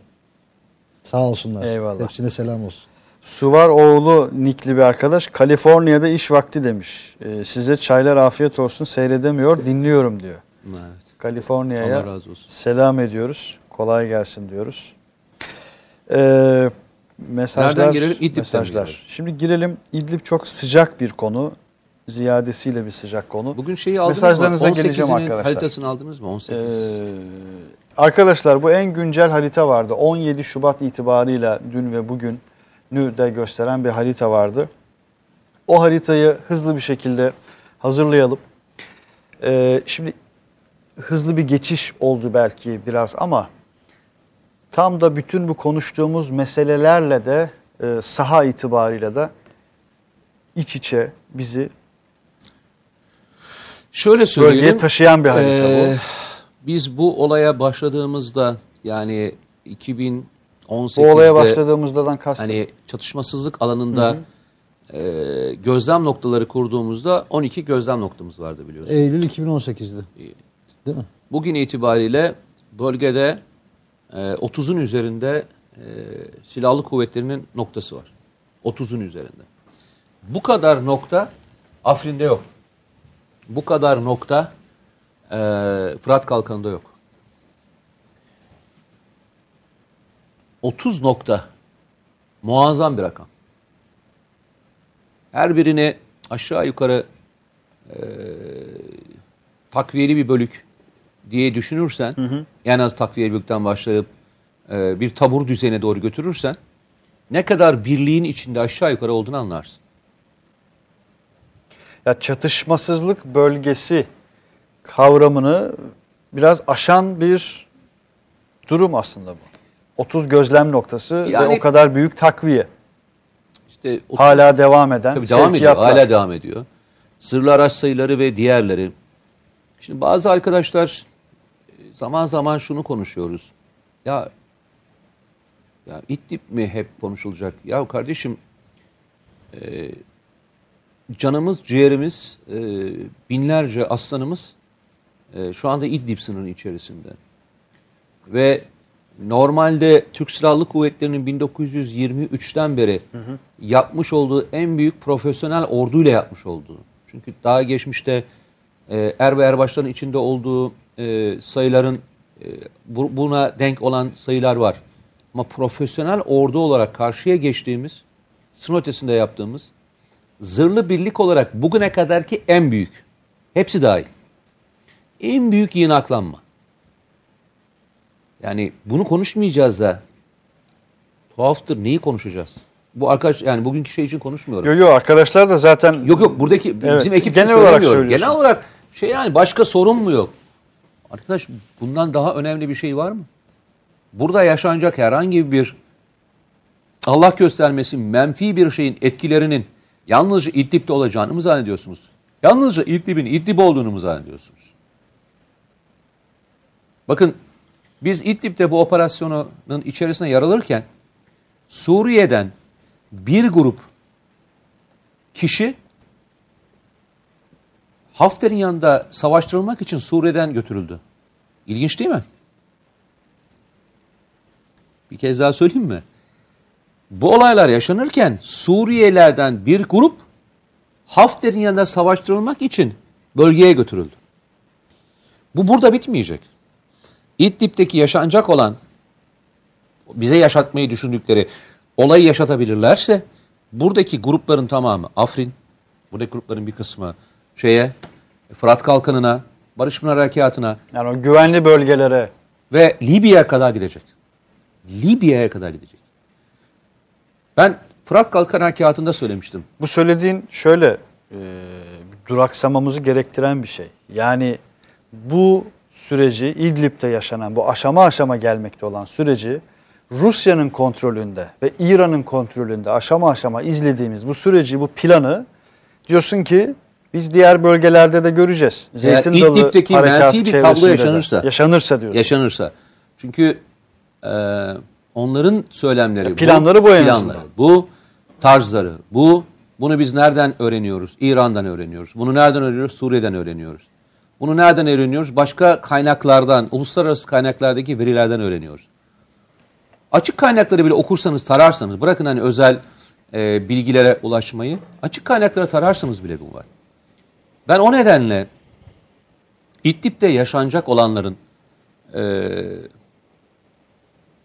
Sağ olsunlar. Eyvallah. Hepsine selam olsun. Suvar oğlu nikli bir arkadaş Kaliforniya'da iş vakti demiş. Ee, size çaylar afiyet olsun seyredemiyor dinliyorum diyor. Evet. Kaliforniya'ya selam ediyoruz. Kolay gelsin diyoruz. Ee, mesajlar, Nereden girelim? İdlib'den mesajlar. girelim? Şimdi girelim. İdlib çok sıcak bir konu. Ziyadesiyle bir sıcak konu. Bugün şeyi aldınız Mesajlarınıza mı? geleceğim 18'inin arkadaşlar. haritasını aldınız mı? 18. Ee, arkadaşlar bu en güncel harita vardı. 17 Şubat itibarıyla dün ve bugünü de gösteren bir harita vardı. O haritayı hızlı bir şekilde hazırlayalım. Ee, şimdi hızlı bir geçiş oldu belki biraz ama tam da bütün bu konuştuğumuz meselelerle de e, saha itibarıyla da iç içe bizi Şöyle söyleyelim. bölgeye taşıyan bir harita Ee, bu. Biz bu olaya başladığımızda yani 2018'de Bu olaya başladığımızdan kastım. hani çatışmasızlık alanında e, gözlem noktaları kurduğumuzda 12 gözlem noktamız vardı biliyorsunuz. Eylül 2018'di. Değil mi? Bugün itibariyle bölgede e, 30'un üzerinde e, silahlı kuvvetlerinin noktası var. 30'un üzerinde. Bu kadar nokta Afrin'de yok. Bu kadar nokta e, Fırat Kalkanı'nda yok. 30 nokta muazzam bir rakam. Her birini aşağı yukarı e, takviyeli bir bölük diye düşünürsen, en az takviyeli bölükten başlayıp e, bir tabur düzeyine doğru götürürsen, ne kadar birliğin içinde aşağı yukarı olduğunu anlarsın. Ya çatışmasızlık bölgesi kavramını biraz aşan bir durum aslında bu. 30 gözlem noktası Yani- ve o kadar büyük takviye. İşte o- Hala devam eden Tabii devam ediyor. Hala devam ediyor. Sırlı araç sayıları ve diğerleri. Şimdi bazı arkadaşlar zaman zaman şunu konuşuyoruz. Ya ya İdlib mi hep konuşulacak? Ya kardeşim e, canımız, ciğerimiz, e, binlerce aslanımız e, şu anda İdlib sınırının içerisinde. Ve normalde Türk Silahlı Kuvvetleri'nin 1923'ten beri yapmış olduğu en büyük profesyonel orduyla yapmış olduğu. Çünkü daha geçmişte e, er ve erbaşların içinde olduğu e, sayıların e, bu- buna denk olan sayılar var. Ama profesyonel ordu olarak karşıya geçtiğimiz, sınır ötesinde yaptığımız zırhlı birlik olarak bugüne kadarki en büyük. Hepsi dahil. En büyük yığınaklanma. Yani bunu konuşmayacağız da tuhaftır neyi konuşacağız? Bu arkadaş yani bugünkü şey için konuşmuyorum. Yo yo arkadaşlar da zaten Yok yok buradaki Evet, bizim ekip genel olarak. Genel olarak şey yani başka sorun mu yok? Arkadaş bundan daha önemli bir şey var mı? Burada yaşanacak herhangi bir Allah göstermesin menfi bir şeyin etkilerinin yalnızca İdlib'de olacağını mı zannediyorsunuz? Yalnızca İdlib'in İdlib olduğunu mu zannediyorsunuz? Bakın biz İdlib'de bu operasyonun içerisine yer alırken Suriye'den bir grup kişi Hafter'in yanında savaştırılmak için Suriye'den götürüldü. İlginç değil mi? Bir kez daha söyleyeyim mi? Bu olaylar yaşanırken Suriyelilerden bir grup Hafter'in yanında savaştırılmak için bölgeye götürüldü. Bu burada bitmeyecek. İdlib'deki yaşanacak olan bize yaşatmayı düşündükleri olayı yaşatabilirlerse buradaki grupların tamamı Afrin, buradaki grupların bir kısmı şeye Fırat Kalkanı'na, Barış Pınar Harekatı'na yani o güvenli bölgelere ve Libya'ya kadar gidecek. Libya'ya kadar gidecek. Ben Fırat Kalkan Harekatı'nda söylemiştim. bu söylediğin şöyle e, duraksamamızı gerektiren bir şey. Yani bu süreci İdlib'de yaşanan bu aşama aşama gelmekte olan süreci Rusya'nın kontrolünde ve İran'ın kontrolünde aşama aşama izlediğimiz bu süreci, bu planı diyorsun ki biz diğer bölgelerde de göreceğiz. Zeytin Dalı İdlib'deki menfi bir tablo yaşanırsa- yaşanırsa diyorsun. Yaşanırsa. Çünkü e, onların söylemleri, Ya planları bu en planları, azından. bu tarzları, bu Bunu biz nereden öğreniyoruz? İran'dan öğreniyoruz. Bunu nereden öğreniyoruz? Suriye'den öğreniyoruz. Bunu nereden öğreniyoruz? Başka kaynaklardan, uluslararası kaynaklardaki verilerden öğreniyoruz. Açık kaynakları bile okursanız, tararsanız, bırakın hani özel e, bilgilere ulaşmayı, açık kaynaklara tararsanız bile bu var. Ben o nedenle İdlib'de yaşanacak olanların e,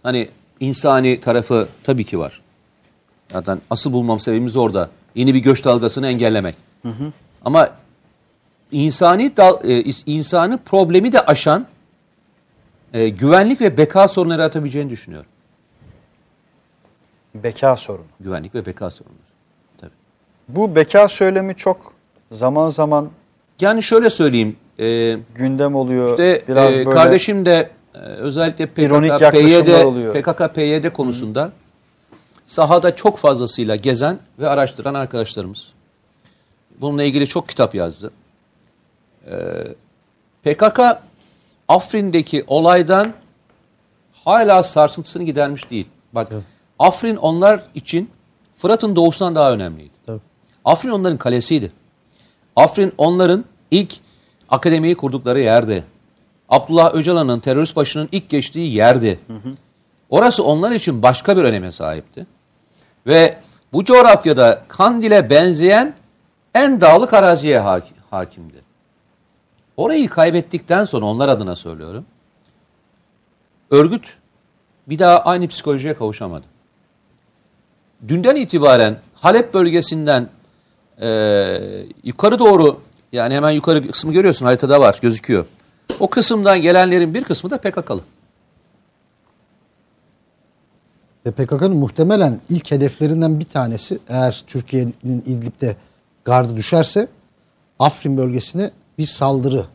hani insani tarafı tabii ki var. Zaten asıl bulmam sebebimiz orada. Yeni bir göç dalgasını engellemek. Ama insani dal, e, insani problemi de aşan e, güvenlik ve beka sorunları yaratabileceğini düşünüyorum. Beka sorunu. Güvenlik ve beka sorunları. Tabii. Bu beka söylemi çok zaman zaman Yani şöyle söyleyeyim. E, gündem oluyor. işte Biraz e, böyle kardeşim de özellikle PKK, PYD. PKK, PYD konusunda sahada çok fazlasıyla gezen ve araştıran arkadaşlarımız. Bununla ilgili çok kitap yazdı. Ee, PKK Afrin'deki olaydan hala sarsıntısını gidermiş değil. Bak Afrin onlar için Fırat'ın doğusundan daha önemliydi. Tabii. Afrin onların kalesiydi. Afrin onların ilk akademiyi kurdukları yerdi. Abdullah Öcalan'ın terörist başının ilk geçtiği yerdi. Orası onlar için başka bir öneme sahipti. Ve bu coğrafyada Kandil'e benzeyen en dağlık araziye hak- hakimdi. Orayı kaybettikten sonra onlar adına söylüyorum. Örgüt bir daha aynı psikolojiye kavuşamadı. Dünden itibaren Halep bölgesinden e, yukarı doğru yani hemen yukarı kısmı görüyorsun haritada var gözüküyor. O kısımdan gelenlerin bir kısmı da PKK'lı. Ve PKK'nın muhtemelen ilk hedeflerinden bir tanesi eğer Türkiye'nin İdlib'de gardı düşerse Afrin bölgesine bir saldırı.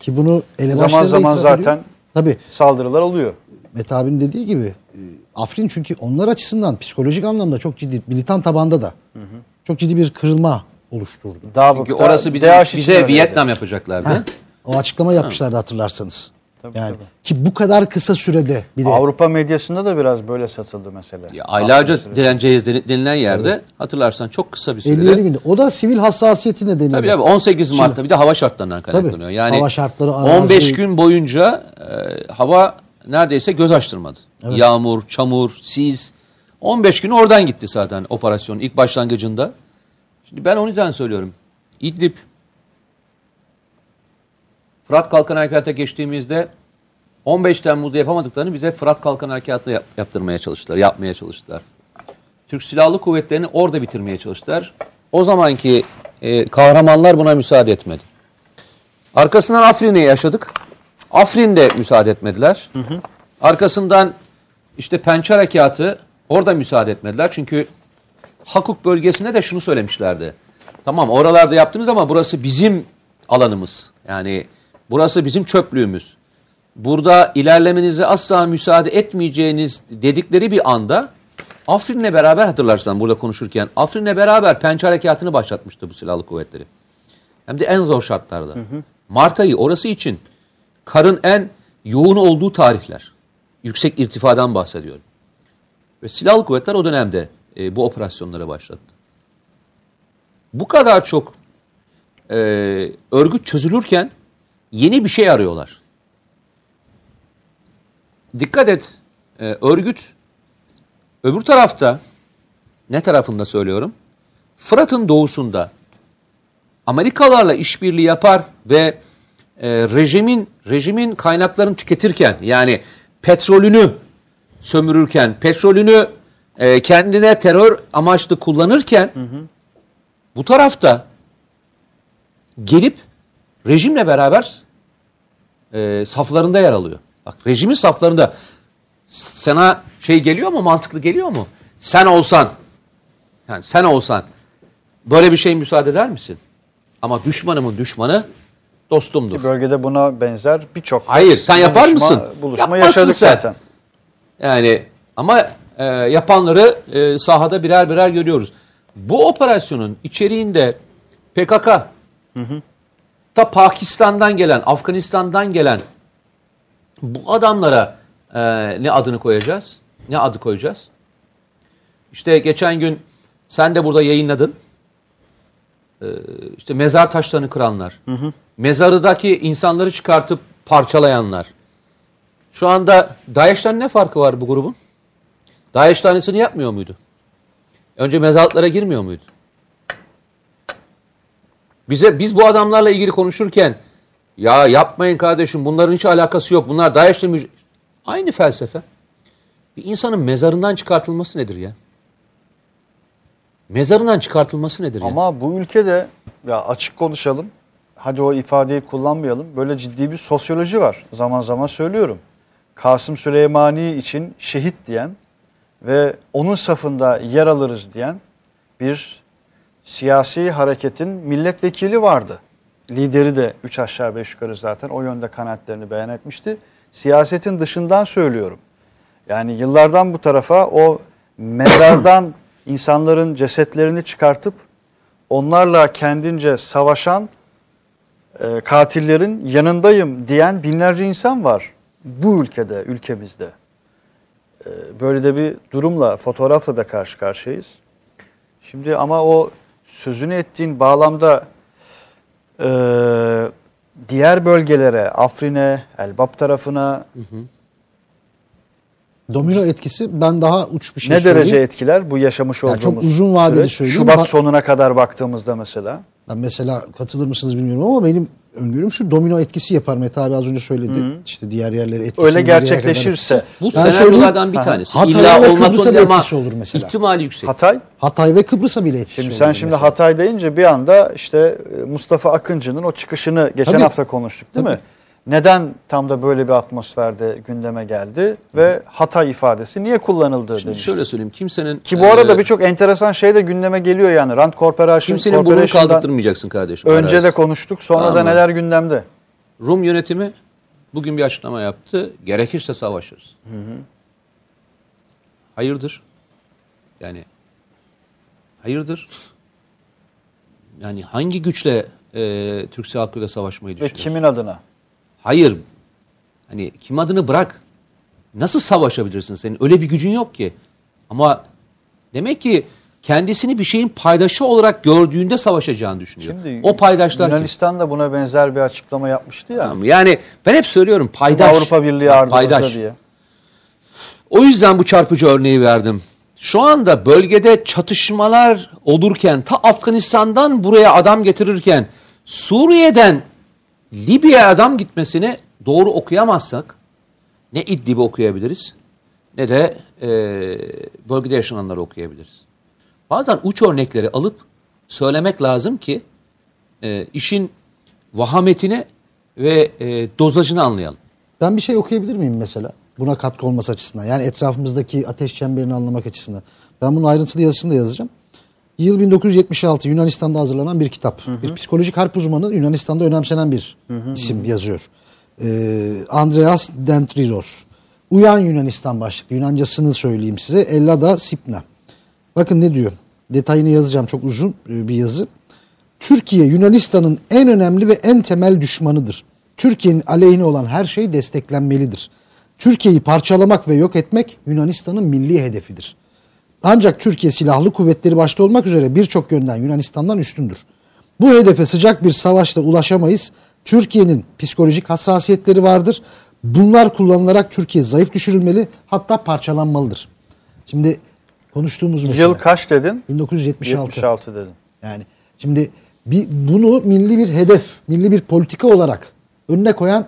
Ki bunu elebaşları Zaman zaman ediyor. zaten Tabii saldırılar oluyor. Mete abinin dediği gibi e, Afrin çünkü onlar açısından psikolojik anlamda çok ciddi militan tabanda da çok ciddi bir kırılma oluşturdu. Daha Çünkü orası bize öyleydi. Vietnam yapacaklardı. Heh, o açıklama yapmışlardı hatırlarsanız. yani ki bu kadar kısa sürede bir de Avrupa medyasında da biraz böyle satıldı mesela. Ya aylarca direneceğiz deni- denilen yerde hatırlarsan çok kısa bir sürede. 57 günde. O da sivil hassasiyeti nedeniyle. Tabii tabii 18 Mart'ta bir de hava şartlarından kaynaklanıyor. Yani hava şartları, arazi- 15 gün boyunca e, hava neredeyse göz açtırmadı. Yağmur, çamur, sis. 15 gün oradan gitti zaten operasyonun ilk başlangıcında. Şimdi ben o yüzden söylüyorum. İdlib Fırat Kalkan Harekatı'na geçtiğimizde 15 Temmuz'da yapamadıklarını bize Fırat Kalkan Harekatı'na yap- yaptırmaya çalıştılar, yapmaya çalıştılar. Türk Silahlı Kuvvetleri'ni orada bitirmeye çalıştılar. O zamanki e, kahramanlar buna müsaade etmedi. Arkasından Afrin'i yaşadık. Afrin'de müsaade etmediler. Arkasından işte Pençe Harekatı orada müsaade etmediler. Çünkü Hakuk bölgesinde de şunu söylemişlerdi. Tamam oralarda yaptınız ama burası bizim alanımız. Yani burası bizim çöplüğümüz. Burada ilerlemenize asla müsaade etmeyeceğiniz dedikleri bir anda Afrin'le beraber hatırlarsan burada konuşurken Afrin'le beraber Pençe Harekatı'nı başlatmıştı bu silahlı kuvvetleri. Hem de en zor şartlarda. Mart ayı orası için karın en yoğun olduğu tarihler. Yüksek irtifadan bahsediyorum. Ve silahlı kuvvetler o dönemde e, bu operasyonlara başlattı. Bu kadar çok e, örgüt çözülürken yeni bir şey arıyorlar. Dikkat et, e, örgüt öbür tarafta, ne tarafında söylüyorum? Fırat'ın doğusunda Amerikalarla işbirliği yapar ve e, rejimin rejimin kaynaklarını tüketirken yani petrolünü sömürürken, petrolünü e, kendine terör amaçlı kullanırken bu tarafta gelip rejimle beraber e, saflarında yer alıyor. Bak rejimin saflarında sana şey geliyor mu mantıklı geliyor mu? Sen olsan yani sen olsan böyle bir şey müsaade eder misin? Ama düşmanımın düşmanı dostumdur. Bölgede buna benzer birçok Hayır, sen yapar mısın? Buluşma Yapmazsın yaşadık sen. zaten. Yani ama e, yapanları e, sahada birer birer görüyoruz. Bu operasyonun içeriğinde PKK, ta Pakistan'dan gelen, Afganistan'dan gelen bu adamlara e, ne adını koyacağız? Ne adı koyacağız? İşte geçen gün sen de burada yayınladın. e, işte mezar taşlarını kıranlar, mezarıdaki insanları çıkartıp parçalayanlar. Şu anda DAEŞ'ten ne farkı var bu grubun? DAEŞ tanesini yapmıyor muydu? Önce mezarlıklara girmiyor muydu? Bize biz bu adamlarla ilgili konuşurken ya yapmayın kardeşim bunların hiç alakası yok. Bunlar DAEŞ'le müc- aynı felsefe. Bir insanın mezarından çıkartılması nedir ya? Mezarından çıkartılması nedir ya? Ama bu ülkede ya açık konuşalım. Hadi o ifadeyi kullanmayalım. Böyle ciddi bir sosyoloji var. Zaman zaman söylüyorum. Kasım Süleymani için şehit diyen ve onun safında yer alırız diyen bir siyasi hareketin milletvekili vardı. Lideri de 3 aşağı 5 yukarı zaten o yönde kanaatlerini beyan etmişti. Siyasetin dışından söylüyorum. Yani yıllardan bu tarafa o mezardan [coughs] insanların cesetlerini çıkartıp onlarla kendince savaşan e, katillerin yanındayım diyen binlerce insan var bu ülkede, ülkemizde. E, böyle de bir durumla, fotoğrafla da karşı karşıyayız. Şimdi ama o sözünü ettiğin bağlamda e, diğer bölgelere, Afrin'e, Elbap tarafına Domino etkisi ben daha uç bir şey ne söyleyeyim. derece etkiler bu yaşamış Ya olduğumuz çok uzun vadeli süreç? söyleyeyim. Şubat sonuna kadar baktığımızda mesela. Ben mesela katılır mısınız bilmiyorum ama benim öngörüm şu domino etkisi yapar. Mete abi az önce söyledi. İşte diğer yerlere etkisi. Öyle gerçekleşirse. Bu Ben senaryolardan bir tanesi. Hatay'a İlla ve olmak Kıbrıs'a zorunda da etkisi olur mesela. ihtimali yüksek. Hatay Hatay ve Kıbrıs'a bile etkisi Şimdi olur. sen şimdi mesela. Hatay deyince bir anda işte e, Mustafa Akıncı'nın o çıkışını geçen Tabii. hafta konuştuk değil mi? Neden tam da böyle bir atmosferde gündeme geldi ve Hatay ifadesi niye kullanıldı Şimdi demiş. şöyle söyleyeyim kimsenin Ki bu arada e, birçok enteresan şey de gündeme geliyor yani. Rand Corporation, kimsenin burnunu kaldırtmayacaksın kardeşim. önce de konuştuk sonra da Tamam. neler gündemde. Rum yönetimi bugün bir açıklama yaptı. Gerekirse savaşırız. Hayırdır? Yani hayırdır? Yani hangi güçle e, Türk Silahlı Kuvvetleri savaşmayı Ve düşünüyorsun? kimin adına? Hayır. Hani kim adını bırak. Nasıl savaşabilirsin senin? Öyle bir gücün yok ki. Ama demek ki kendisini bir şeyin paydaşı olarak gördüğünde savaşacağını düşünüyor. Şimdi o paydaşlar kim? Yunanistan da buna benzer bir açıklama yapmıştı ya. Tamam, Yani ben hep söylüyorum paydaş. Avrupa Birliği paydaş. diye. O yüzden bu çarpıcı örneği verdim. Şu anda bölgede çatışmalar olurken ta Afganistan'dan buraya adam getirirken Suriye'den Libya'ya adam gitmesini doğru okuyamazsak ne İdlib'i okuyabiliriz ne de e, bölgede yaşananları okuyabiliriz. Bazen uç örnekleri alıp söylemek lazım ki e, işin vahametini ve e, dozajını anlayalım. Ben bir şey okuyabilir miyim mesela? Buna katkı olması açısından. Yani etrafımızdaki ateş çemberini anlamak açısından. Ben bunun ayrıntılı yazısını da yazacağım. Yıl 1976 Yunanistan'da hazırlanan bir kitap. Bir psikolojik harp uzmanı Yunanistan'da önemsenen bir isim yazıyor. Ee, Andreas Dendrizos. Uyan Yunanistan başlıklı. Yunancasını söyleyeyim size. Ellada Sipna. Bakın ne diyor. Detayını yazacağım. Çok uzun e, bir yazı. Türkiye Yunanistan'ın en önemli ve en temel düşmanıdır. Türkiye'nin aleyhine olan her şey desteklenmelidir. Türkiye'yi parçalamak ve yok etmek Yunanistan'ın milli hedefidir. Ancak Türkiye silahlı kuvvetleri başta olmak üzere birçok yönden Yunanistan'dan üstündür. Bu hedefe sıcak bir savaşla ulaşamayız. Türkiye'nin psikolojik hassasiyetleri vardır. Bunlar kullanılarak Türkiye zayıf düşürülmeli hatta parçalanmalıdır. Şimdi konuştuğumuz mesele. Yıl kaç dedin? 1976. 76 dedin. Yani şimdi bir, bunu milli bir hedef, milli bir politika olarak önüne koyan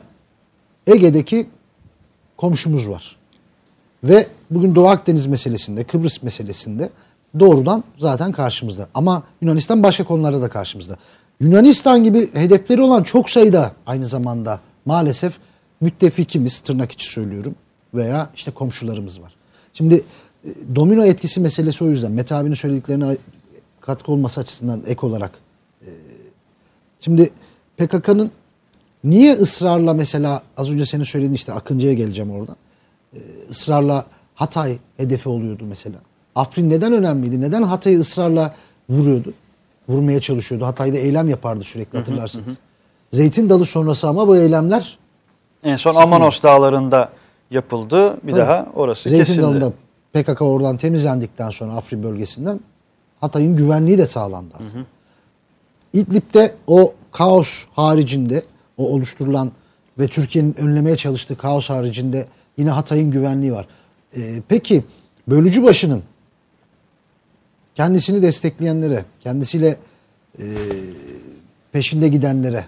Ege'deki komşumuz var. Ve bugün Doğu Akdeniz meselesinde, Kıbrıs meselesinde doğrudan zaten karşımızda. Ama Yunanistan başka konularda da karşımızda. Yunanistan gibi hedefleri olan çok sayıda aynı zamanda maalesef müttefikimiz tırnak içi söylüyorum veya işte komşularımız var. Şimdi e, domino etkisi meselesi o yüzden. Mete abinin söylediklerine katkı olması açısından ek olarak. e, Şimdi PKK'nın niye ısrarla mesela az önce senin söylediğin işte Akıncı'ya geleceğim oradan. Ee, ısrarla Hatay hedefi oluyordu mesela. Afrin neden önemliydi? Neden Hatay'ı ısrarla vuruyordu? Vurmaya çalışıyordu. Hatay'da eylem yapardı sürekli hatırlarsınız. Zeytin Dalı sonrası ama bu eylemler En son Amanos dağlarında yapıldı. Bir Tabii. daha orası Zeytin kesildi. Dalı'nda PKK oradan temizlendikten sonra Afrin bölgesinden Hatay'ın güvenliği de sağlandı aslında. İdlib'de o kaos haricinde o oluşturulan ve Türkiye'nin önlemeye çalıştığı kaos haricinde yine Hatay'ın güvenliği var. Ee, peki bölücü başının kendisini destekleyenlere, kendisiyle e, peşinde gidenlere,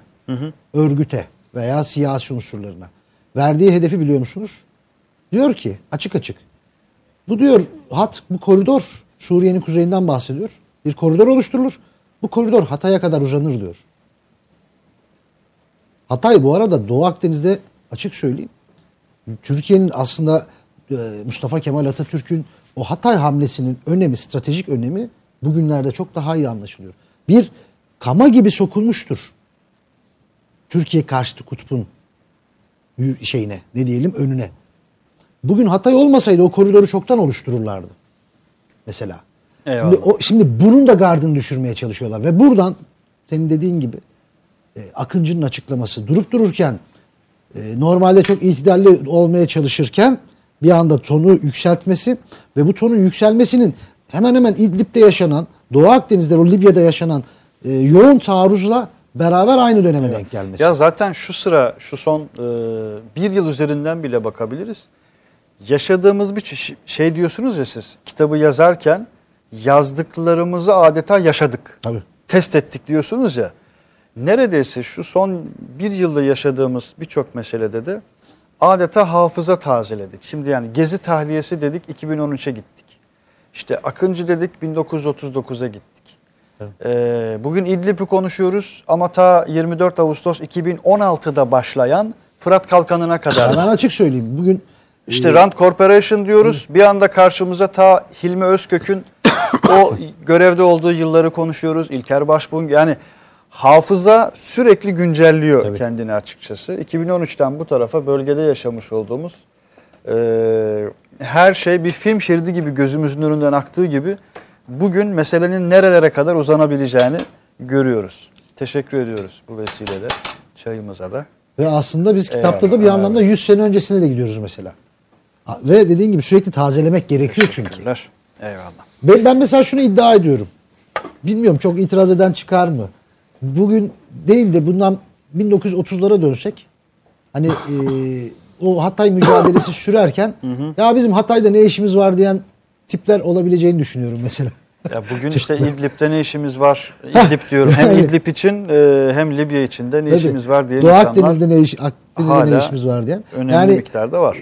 örgüte veya siyasi unsurlarına verdiği hedefi biliyor musunuz? Diyor ki açık açık. Bu diyor hat, bu koridor Suriye'nin kuzeyinden bahsediyor. Bir koridor oluşturulur. Bu koridor Hatay'a kadar uzanır diyor. Hatay bu arada Doğu Akdeniz'de açık söyleyeyim. Türkiye'nin aslında e, Mustafa Kemal Atatürk'ün o Hatay hamlesinin önemi, stratejik önemi bugünlerde çok daha iyi anlaşılıyor. Bir kama gibi sokulmuştur. Türkiye karşıtı kutbun şeyine ne diyelim önüne. Bugün Hatay olmasaydı o koridoru çoktan oluştururlardı. Mesela. Eyvallah. Şimdi, o, şimdi bunun da gardını düşürmeye çalışıyorlar. Ve buradan senin dediğin gibi e, Akıncı'nın açıklaması durup dururken e, normalde çok itidalli olmaya çalışırken bir anda tonu yükseltmesi ve bu tonun yükselmesinin hemen hemen İdlib'de yaşanan, Doğu Akdeniz'de, o Libya'da yaşanan e, yoğun taarruzla beraber aynı döneme denk gelmesi. Ya zaten şu sıra, şu son e, bir yıl üzerinden bile bakabiliriz. Yaşadığımız bir şey diyorsunuz ya siz, kitabı yazarken yazdıklarımızı adeta yaşadık. Tabii. Test ettik diyorsunuz ya. Neredeyse şu son bir yılda yaşadığımız birçok meselede de adeta hafıza tazeledik. Şimdi yani Gezi tahliyesi dedik 2013'e gittik. İşte Akıncı dedik 1939'a gittik. Ee, bugün İdlib'i konuşuyoruz ama ta 24 Ağustos 2016'da başlayan Fırat Kalkanı'na kadar. Ben açık söyleyeyim. Bugün İşte Rand Corporation diyoruz. Bir anda karşımıza ta Hilmi Özkök'ün o [coughs] görevde olduğu yılları konuşuyoruz. İlker Başbuğ'un yani hafıza sürekli güncelliyor Tabii. kendini açıkçası. 2013'ten bu tarafa bölgede yaşamış olduğumuz e, her şey bir film şeridi gibi gözümüzün önünden aktığı gibi bugün meselenin nerelere kadar uzanabileceğini görüyoruz. Teşekkür ediyoruz bu vesileyle çayımıza da. Ve aslında biz kitapta da bir anlamda 100 sene öncesine de gidiyoruz mesela. Ve dediğin gibi sürekli tazelemek gerekiyor çünkü. Eyvallah. Ben, ben mesela şunu iddia ediyorum. Bilmiyorum çok itiraz eden çıkar mı? Bugün değil de bundan 1930'lara dönsek hani e, o Hatay mücadelesi [coughs] sürerken ya bizim Hatay'da ne işimiz var diyen tipler olabileceğini düşünüyorum mesela. Ya bugün [laughs] işte İdlib'de ne işimiz var? İdlib diyorum. Hem İdlib için e, hem Libya için de ne Tabii. işimiz var diye Doğu Akdeniz'de ne, iş, Akdeniz'de ne işimiz var diyen. önemli Yani miktarda var.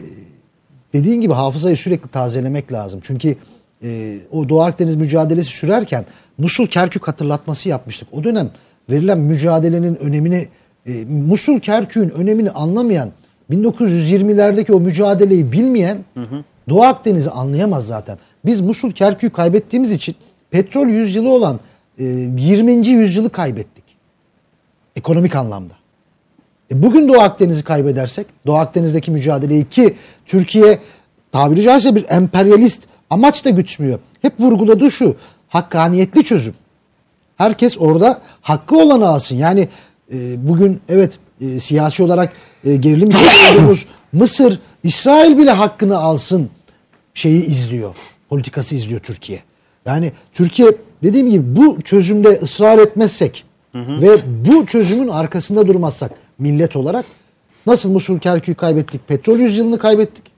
dediğin gibi hafızayı sürekli tazelemek lazım. Çünkü e, o Doğu Akdeniz mücadelesi sürerken Musul Kerkük hatırlatması yapmıştık. O dönem verilen mücadelenin önemini, e, Musul Kerkük'ün önemini anlamayan, 1920'lerdeki o mücadeleyi bilmeyen Doğu Akdeniz'i anlayamaz zaten. Biz Musul Kerkük'ü kaybettiğimiz için petrol yüzyılı olan e, 20. yüzyılı kaybettik. Ekonomik anlamda. E bugün Doğu Akdeniz'i kaybedersek, Doğu Akdeniz'deki mücadeleyi ki Türkiye tabiri caizse bir emperyalist amaç da gütmüyor. Hep vurguladığı şu, hakkaniyetli çözüm. Herkes orada hakkı olanı alsın. Yani e, bugün evet e, siyasi olarak e, gerilim [laughs] olduğumuz Mısır, İsrail bile hakkını alsın şeyi izliyor. Politikası izliyor Türkiye. Yani Türkiye dediğim gibi bu çözümde ısrar etmezsek ve bu çözümün arkasında durmazsak millet olarak nasıl Musul Kerkük'ü kaybettik, petrol yüzyılını kaybettik.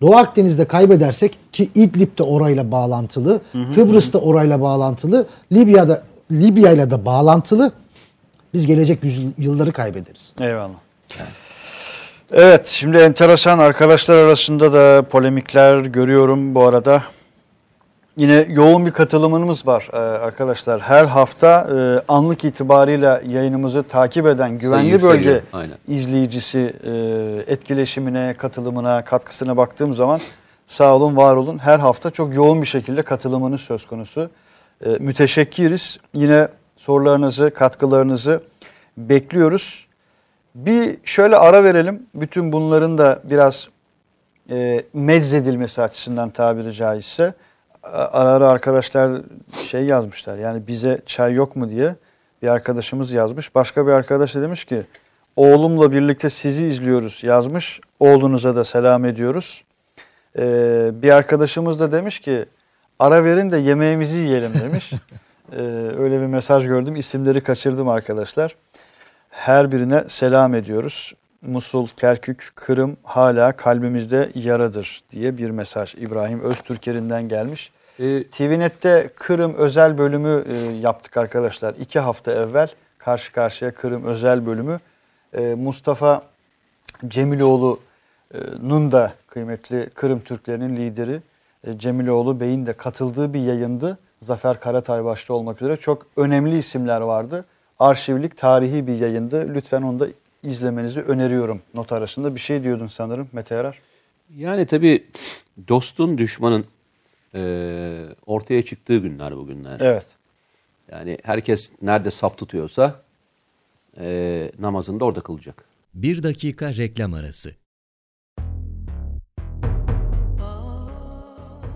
Doğu Akdeniz'de kaybedersek ki İdlib de orayla bağlantılı, Kıbrıs da orayla bağlantılı, Libya'da Libya'yla da bağlantılı. Biz gelecek yüzyılları kaybederiz. Eyvallah. Evet, şimdi enteresan arkadaşlar arasında da polemikler görüyorum bu arada. Yine yoğun bir katılımımız var e, arkadaşlar. Her hafta e, anlık itibarıyla yayınımızı takip eden güvenli yükseliyor, bölge aynen. izleyicisi e, etkileşimine, katılımına, katkısına baktığım zaman sağ olun, var olun. Her hafta çok yoğun bir şekilde katılımınız söz konusu. Müteşekkiriz. Yine sorularınızı, katkılarınızı bekliyoruz. Bir şöyle ara verelim. Bütün bunların da biraz e, meczedilmesi açısından tabiri caizse. Ara ara arkadaşlar şey yazmışlar. Yani bize çay yok mu diye bir arkadaşımız yazmış. Başka bir arkadaş da demiş ki oğlumla birlikte sizi izliyoruz yazmış. Oğlunuza da selam ediyoruz. Ee, bir arkadaşımız da demiş ki ara verin de yemeğimizi yiyelim demiş. [laughs] Ee, öyle bir mesaj gördüm. İsimleri kaçırdım arkadaşlar. Her birine selam ediyoruz. Musul, Kerkük, Kırım hala kalbimizde yaradır diye bir mesaj İbrahim Öztürker'inden gelmiş. Ee, TVNet'te Kırım özel bölümü e, yaptık arkadaşlar. İki hafta evvel karşı karşıya Kırım özel bölümü. E, Mustafa Cemiloğlu'nun da kıymetli Kırım Türklerinin lideri e, Cemiloğlu Bey'in de katıldığı bir yayındı. Zafer Karatay başta olmak üzere çok önemli isimler vardı. Arşivlik, tarihi bir yayındı. Lütfen onu da izlemenizi öneriyorum not arasında. Bir şey diyordun sanırım Mete Yarar. Yani tabii dostun düşmanın e, ortaya çıktığı günler bugünler. Evet. Yani herkes nerede saf tutuyorsa e, namazını da orada kılacak. Bir dakika reklam arası.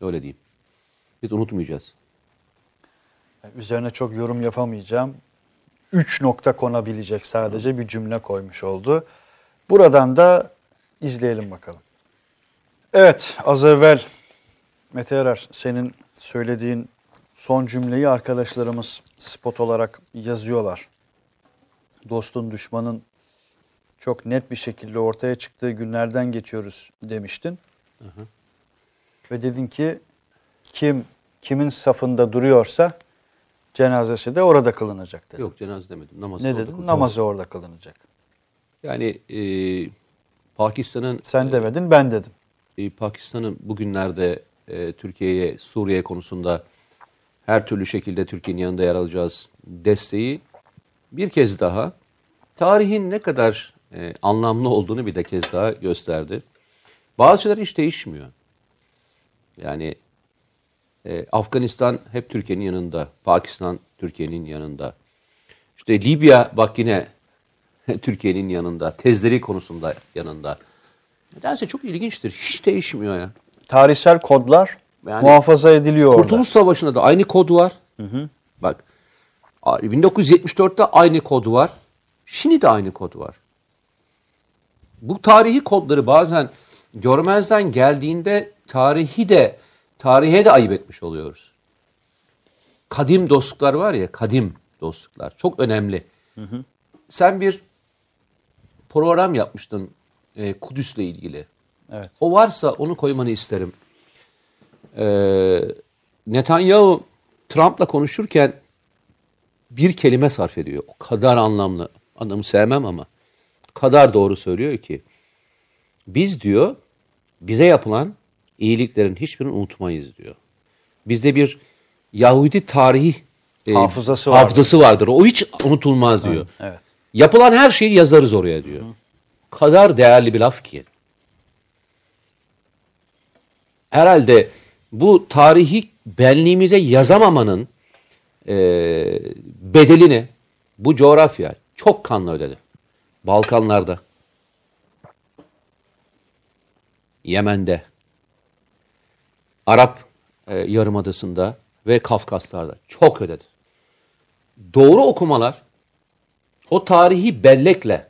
Öyle diyeyim. Biz unutmayacağız. Üzerine çok yorum yapamayacağım. Üç nokta konabilecek sadece bir cümle koymuş oldu. Buradan da izleyelim bakalım. Evet az evvel Mete Yarar senin söylediğin son cümleyi arkadaşlarımız spot olarak yazıyorlar. Dostun düşmanın çok net bir şekilde ortaya çıktığı günlerden geçiyoruz demiştin. Ve dedin ki kim kimin safında duruyorsa cenazesi de orada kılınacak dedin. Yok cenaze demedim. Namazı ne dedin? Namazı orada kılınacak. Yani e, Pakistan'ın Sen demedin ben dedim. e, Pakistan'ın bugünlerde e, Türkiye'ye, Suriye konusunda her türlü şekilde Türkiye'nin yanında yer alacağız desteği bir kez daha tarihin ne kadar e, anlamlı olduğunu bir de kez daha gösterdi. Bazı şeyler hiç değişmiyor. Yani e, Afganistan hep Türkiye'nin yanında, Pakistan Türkiye'nin yanında. İşte Libya bak yine [laughs] Türkiye'nin yanında, tezleri konusunda yanında. Nedense çok ilginçtir. Hiç değişmiyor ya. Tarihsel kodlar Yani- muhafaza ediliyor orada. Kurtuluş Savaşı'nda da aynı kod var. Bak 1974'te aynı kod var. Şimdi de aynı kod var. Bu tarihi kodları bazen görmezden geldiğinde tarihi de tarihe de ayıp etmiş oluyoruz. Kadim dostluklar var ya, kadim dostluklar çok önemli. Sen bir program yapmıştın e, Kudüs'le ilgili. Evet. O varsa onu koymanı isterim. Ee, Netanyahu Trump'la konuşurken bir kelime sarf ediyor. O kadar anlamlı. Adamı sevmem ama. O kadar doğru söylüyor ki. Biz diyor, bize yapılan iyiliklerin hiçbirini unutmayız diyor. Bizde bir Yahudi tarihi e, Hafızası vardır. hafızası vardır. O hiç unutulmaz diyor. Evet. Yapılan her şeyi yazarız oraya diyor. O kadar değerli bir laf ki. Herhalde bu tarihi benliğimize yazamamanın e, bedelini bu coğrafya çok kanla ödedi. Balkanlarda, Yemen'de, Arap e, Yarımadası'nda ve Kafkaslar'da çok ödedi. Doğru okumalar o tarihi bellekle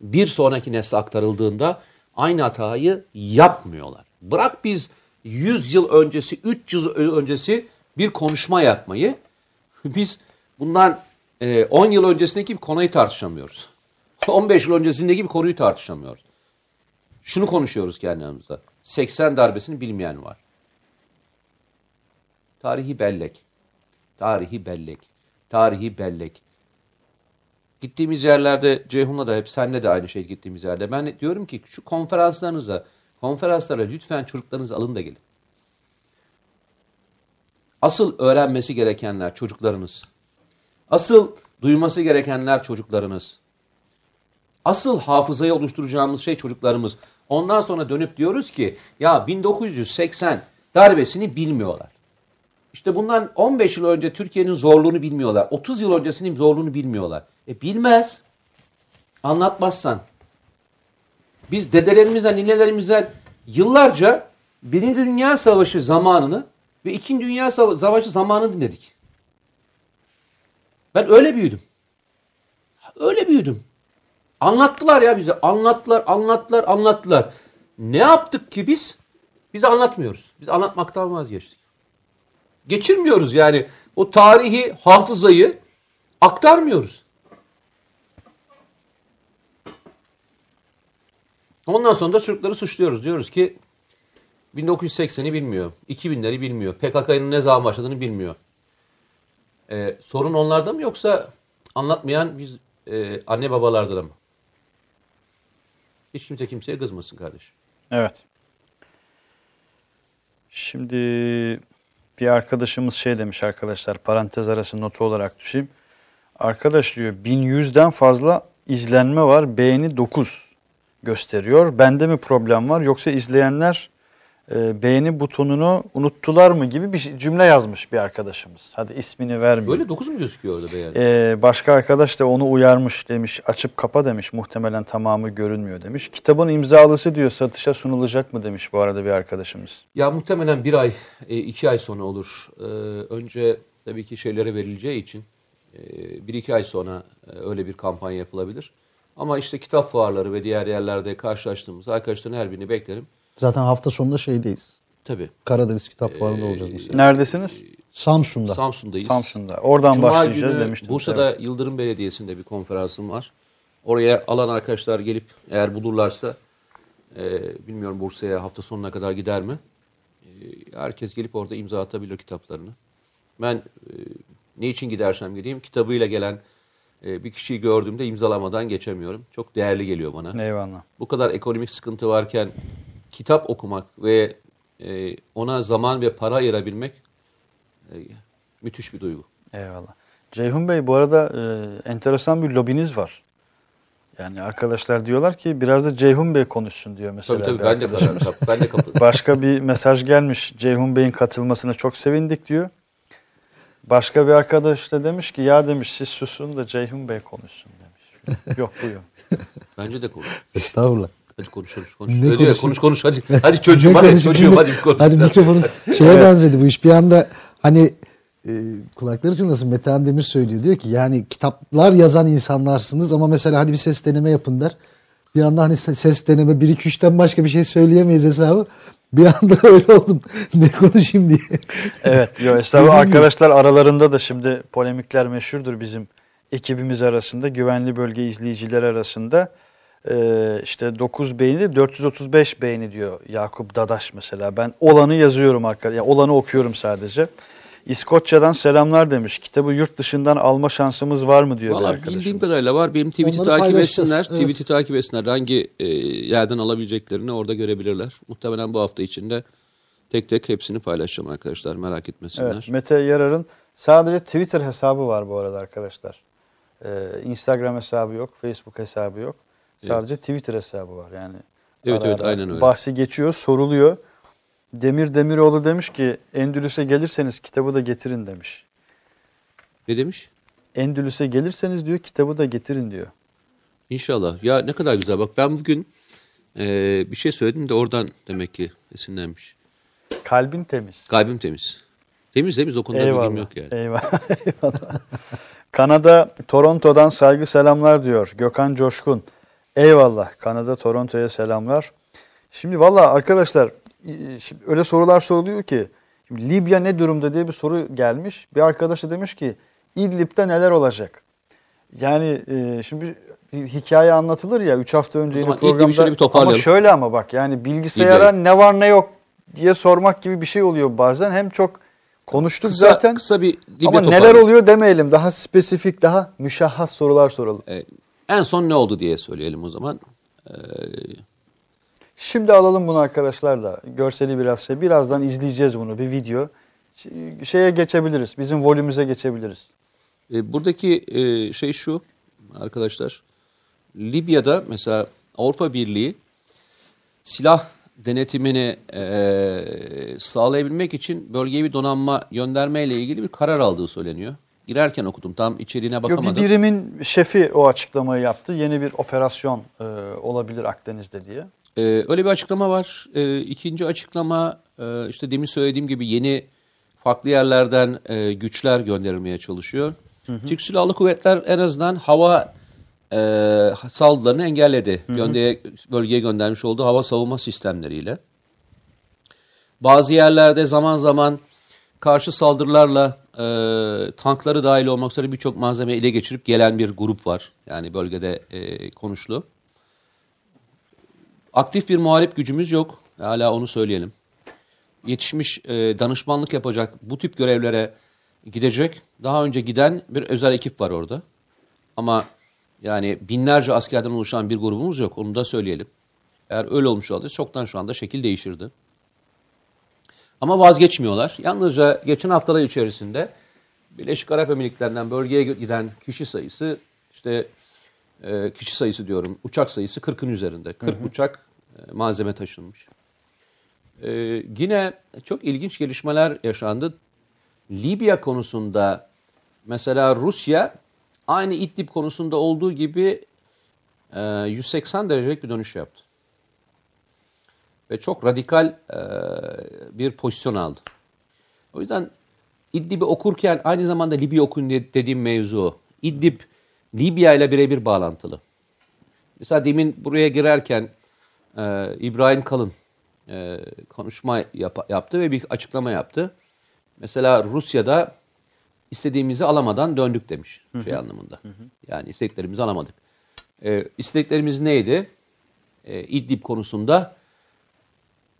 bir sonraki nesle aktarıldığında aynı hatayı yapmıyorlar. Bırak biz 100 yıl öncesi, 300 yıl öncesi bir konuşma yapmayı, [laughs] biz bundan e, 10 yıl öncesindeki bir konuyu tartışamıyoruz. [laughs] 15 yıl öncesindeki bir konuyu tartışamıyoruz. Şunu konuşuyoruz kendi aramızda. 80 darbesini bilmeyen var. Tarihi bellek. Tarihi bellek. Tarihi bellek. Gittiğimiz yerlerde Ceyhun'la da hep senle de aynı şey gittiğimiz yerde. Ben diyorum ki şu konferanslarınıza, konferanslara lütfen çocuklarınızı alın da gelin. Asıl öğrenmesi gerekenler çocuklarınız. Asıl duyması gerekenler çocuklarınız. Asıl hafızayı oluşturacağımız şey çocuklarımız. Ondan sonra dönüp diyoruz ki ya 1980 darbesini bilmiyorlar. İşte bundan 15 yıl önce Türkiye'nin zorluğunu bilmiyorlar. 30 yıl öncesinin zorluğunu bilmiyorlar. E bilmez. Anlatmazsan. Biz dedelerimizden, ninelerimizden yıllarca Birinci Dünya Savaşı zamanını ve İkinci Dünya Sava- Savaşı zamanını dinledik. Ben öyle büyüdüm. Öyle büyüdüm. Anlattılar ya bize. Anlattılar, anlattılar, anlattılar. Ne yaptık ki biz? Biz anlatmıyoruz. Biz anlatmaktan vazgeçtik. Geçirmiyoruz yani. O tarihi hafızayı aktarmıyoruz. Ondan sonra da çocukları suçluyoruz. Diyoruz ki 1980'i bilmiyor. 2000'leri bilmiyor. PKK'nın ne zaman başladığını bilmiyor. Ee, sorun onlarda mı yoksa anlatmayan biz e, anne babalarda da mı? Hiç kimse kimseye kızmasın kardeşim. Evet. Şimdi bir arkadaşımız şey demiş arkadaşlar parantez arası notu olarak düşeyim. Arkadaş diyor 1100'den fazla izlenme var beğeni 9 gösteriyor. Bende mi problem var yoksa izleyenler e, beğeni butonunu unuttular mı gibi bir cümle yazmış bir arkadaşımız. Hadi ismini vermiyor. Böyle 9 mu gözüküyor orada beğeni? Ee, başka arkadaş da onu uyarmış demiş. Açıp kapa demiş. Muhtemelen tamamı görünmüyor demiş. Kitabın imzalısı diyor satışa sunulacak mı demiş bu arada bir arkadaşımız. Ya muhtemelen bir ay, e, iki ay sonra olur. Ee, önce tabii ki şeylere verileceği için e, bir iki ay sonra e, öyle bir kampanya yapılabilir. Ama işte kitap fuarları ve diğer yerlerde karşılaştığımız arkadaşların her birini beklerim. Zaten hafta sonunda şeydeyiz. Tabii. Karadeniz Kitap Fuarı'nda olacağız mesela. Neredesiniz? Samsun'da. Samsun'dayız. Samsun'da. Oradan Cuma başlayacağız günü demiştim. Bursa'da Yıldırım Belediyesi'nde bir konferansım var. Oraya alan arkadaşlar gelip eğer bulurlarsa e, bilmiyorum Bursa'ya hafta sonuna kadar gider mi? E, herkes gelip orada imza atabilir kitaplarını. Ben e, ne için gidersem gideyim kitabıyla gelen e, bir kişiyi gördüğümde imzalamadan geçemiyorum. Çok değerli geliyor bana. Eyvallah. Bu kadar ekonomik sıkıntı varken kitap okumak ve e, ona zaman ve para ayırabilmek e, müthiş bir duygu. Eyvallah. Ceyhun Bey bu arada e, enteresan bir lobiniz var. Yani arkadaşlar diyorlar ki biraz da Ceyhun Bey konuşsun diyor mesela. Tabii tabii ben de katıldım. Ben de [laughs] katıldım. Başka bir mesaj gelmiş. Ceyhun Bey'in katılmasına çok sevindik diyor. Başka bir arkadaş da demiş ki ya demiş siz susun da Ceyhun Bey konuşsun demiş. Yok buyurun. Bence de konuş. Estağfurullah. Hadi konuşalım. Konuş. Ne Öyle ya, konuş konuş hadi. Hadi çocuğum hadi çocuğum hadi bir konuş. Hadi mikrofonun şeye benzedi bu iş. Bir anda hani e, kulakları çınlasın Metehan Demir söylüyor. Diyor ki yani kitaplar yazan insanlarsınız ama mesela hadi bir ses deneme yapın der. Bir anda hani se- ses deneme 1 2 3'ten başka bir şey söyleyemeyiz hesabı. Bir anda [laughs] öyle oldum. Ne konuşayım diye. Evet, yo estağfurullah arkadaşlar aralarında da şimdi polemikler meşhurdur bizim ekibimiz arasında, güvenli bölge izleyiciler arasında. Ee, işte 9 beğeni, 435 beğeni diyor Yakup Dadaş mesela. Ben olanı yazıyorum arkadaşlar, yani olanı okuyorum sadece. İskoçya'dan selamlar demiş. Kitabı yurt dışından alma şansımız var mı diyor bir Valla arkadaşımız. bildiğim kadarıyla var. Benim tweet'i takip etsinler. evet. Tweet'i takip etsinler. Hangi e, yerden alabileceklerini orada görebilirler. Muhtemelen bu hafta içinde tek tek hepsini paylaşacağım arkadaşlar. Merak etmesinler. Evet, Mete Yarar'ın sadece Twitter hesabı var bu arada arkadaşlar. Ee, Instagram hesabı yok, Facebook hesabı yok. Sadece Twitter hesabı var yani. Evet, Ara evet, ara aynen öyle. Bahsi geçiyor, soruluyor. Demir Demiroğlu demiş ki Endülüs'e gelirseniz kitabı da getirin demiş. Ne demiş? Endülüs'e gelirseniz diyor kitabı da getirin diyor. İnşallah. Ya ne kadar güzel. Bak ben bugün e, bir şey söyledim de oradan demek ki esinlenmiş. Kalbin temiz. Kalbim temiz. Temiz temiz o konuda bilgim Eyvallah. yok yani. Eyvallah. [laughs] Eyvallah. Kanada Toronto'dan saygı selamlar diyor Gökhan Coşkun. Eyvallah. Kanada Toronto'ya selamlar. Şimdi valla arkadaşlar e, şimdi öyle sorular soruluyor ki şimdi Libya ne durumda diye bir soru gelmiş. Bir arkadaş da demiş ki İdlib'de neler olacak? Yani e, şimdi bir, hikaye anlatılır ya 3 hafta önce programda şöyle bir ama toparlayalım. şöyle ama bak yani bilgisayara İdlib. ne var ne yok diye sormak gibi bir şey oluyor bazen. Hem çok Konuştuk Kısa, zaten. kısa bir Libya Ama toparlayalım. neler oluyor demeyelim. Daha spesifik, daha müşahhas sorular soralım. E, en son ne oldu diye söyleyelim o zaman. E, Şimdi alalım bunu arkadaşlar da. Görseli biraz şey. Birazdan izleyeceğiz bunu. Bir video. Şeye geçebiliriz. Bizim volümüze geçebiliriz. E, buradaki e, şey şu arkadaşlar. Libya'da mesela Avrupa Birliği silah denetimini e, sağlayabilmek için bölgeye bir donanma göndermeyle ilgili bir karar aldığı söyleniyor. Girerken okudum. Tam içeriğine Yok, bakamadım. bir birimin şefi o açıklamayı yaptı. Yeni bir operasyon e, olabilir Akdeniz'de diye. Ee, öyle bir açıklama var. Ee, ikinci açıklama e, işte demin söylediğim gibi yeni farklı yerlerden e, güçler gönderilmeye çalışıyor. Türk Silahlı Kuvvetler en azından hava e, saldırılarını engelledi. Göndeye, bölgeye göndermiş olduğu hava savunma sistemleriyle. Bazı yerlerde zaman zaman karşı saldırılarla e, tankları dahil olmak üzere birçok malzeme ele geçirip gelen bir grup var. Yani bölgede e, konuşlu. Aktif bir muharip gücümüz yok. Hala onu söyleyelim. Yetişmiş e, danışmanlık yapacak bu tip görevlere gidecek. Daha önce giden bir özel ekip var orada. Ama yani binlerce askerden oluşan bir grubumuz yok. Onu da söyleyelim. Eğer öyle olmuş olsaydı çoktan şu anda şekil değişirdi. Ama vazgeçmiyorlar. Yalnızca geçen haftalar içerisinde Birleşik Arap Emirlikleri'nden bölgeye giden kişi sayısı işte e, kişi sayısı diyorum uçak sayısı 40'ın üzerinde. 40 uçak e, malzeme taşınmış. E, yine çok ilginç gelişmeler yaşandı. Libya konusunda mesela Rusya aynı İdlib konusunda olduğu gibi e, 180 derecelik bir dönüş yaptı. Ve çok radikal e, bir pozisyon aldı. O yüzden İdlib'i okurken aynı zamanda Libya okuyun de- dediğim mevzu. İdlib Libya ile birebir bağlantılı. Mesela demin buraya girerken e, İbrahim Kalın e, konuşma yap- yaptı ve bir açıklama yaptı. Mesela Rusya'da istediğimizi alamadan döndük demiş şey anlamında. Yani istediklerimizi alamadık. E, istediklerimiz neydi? E, İdlib konusunda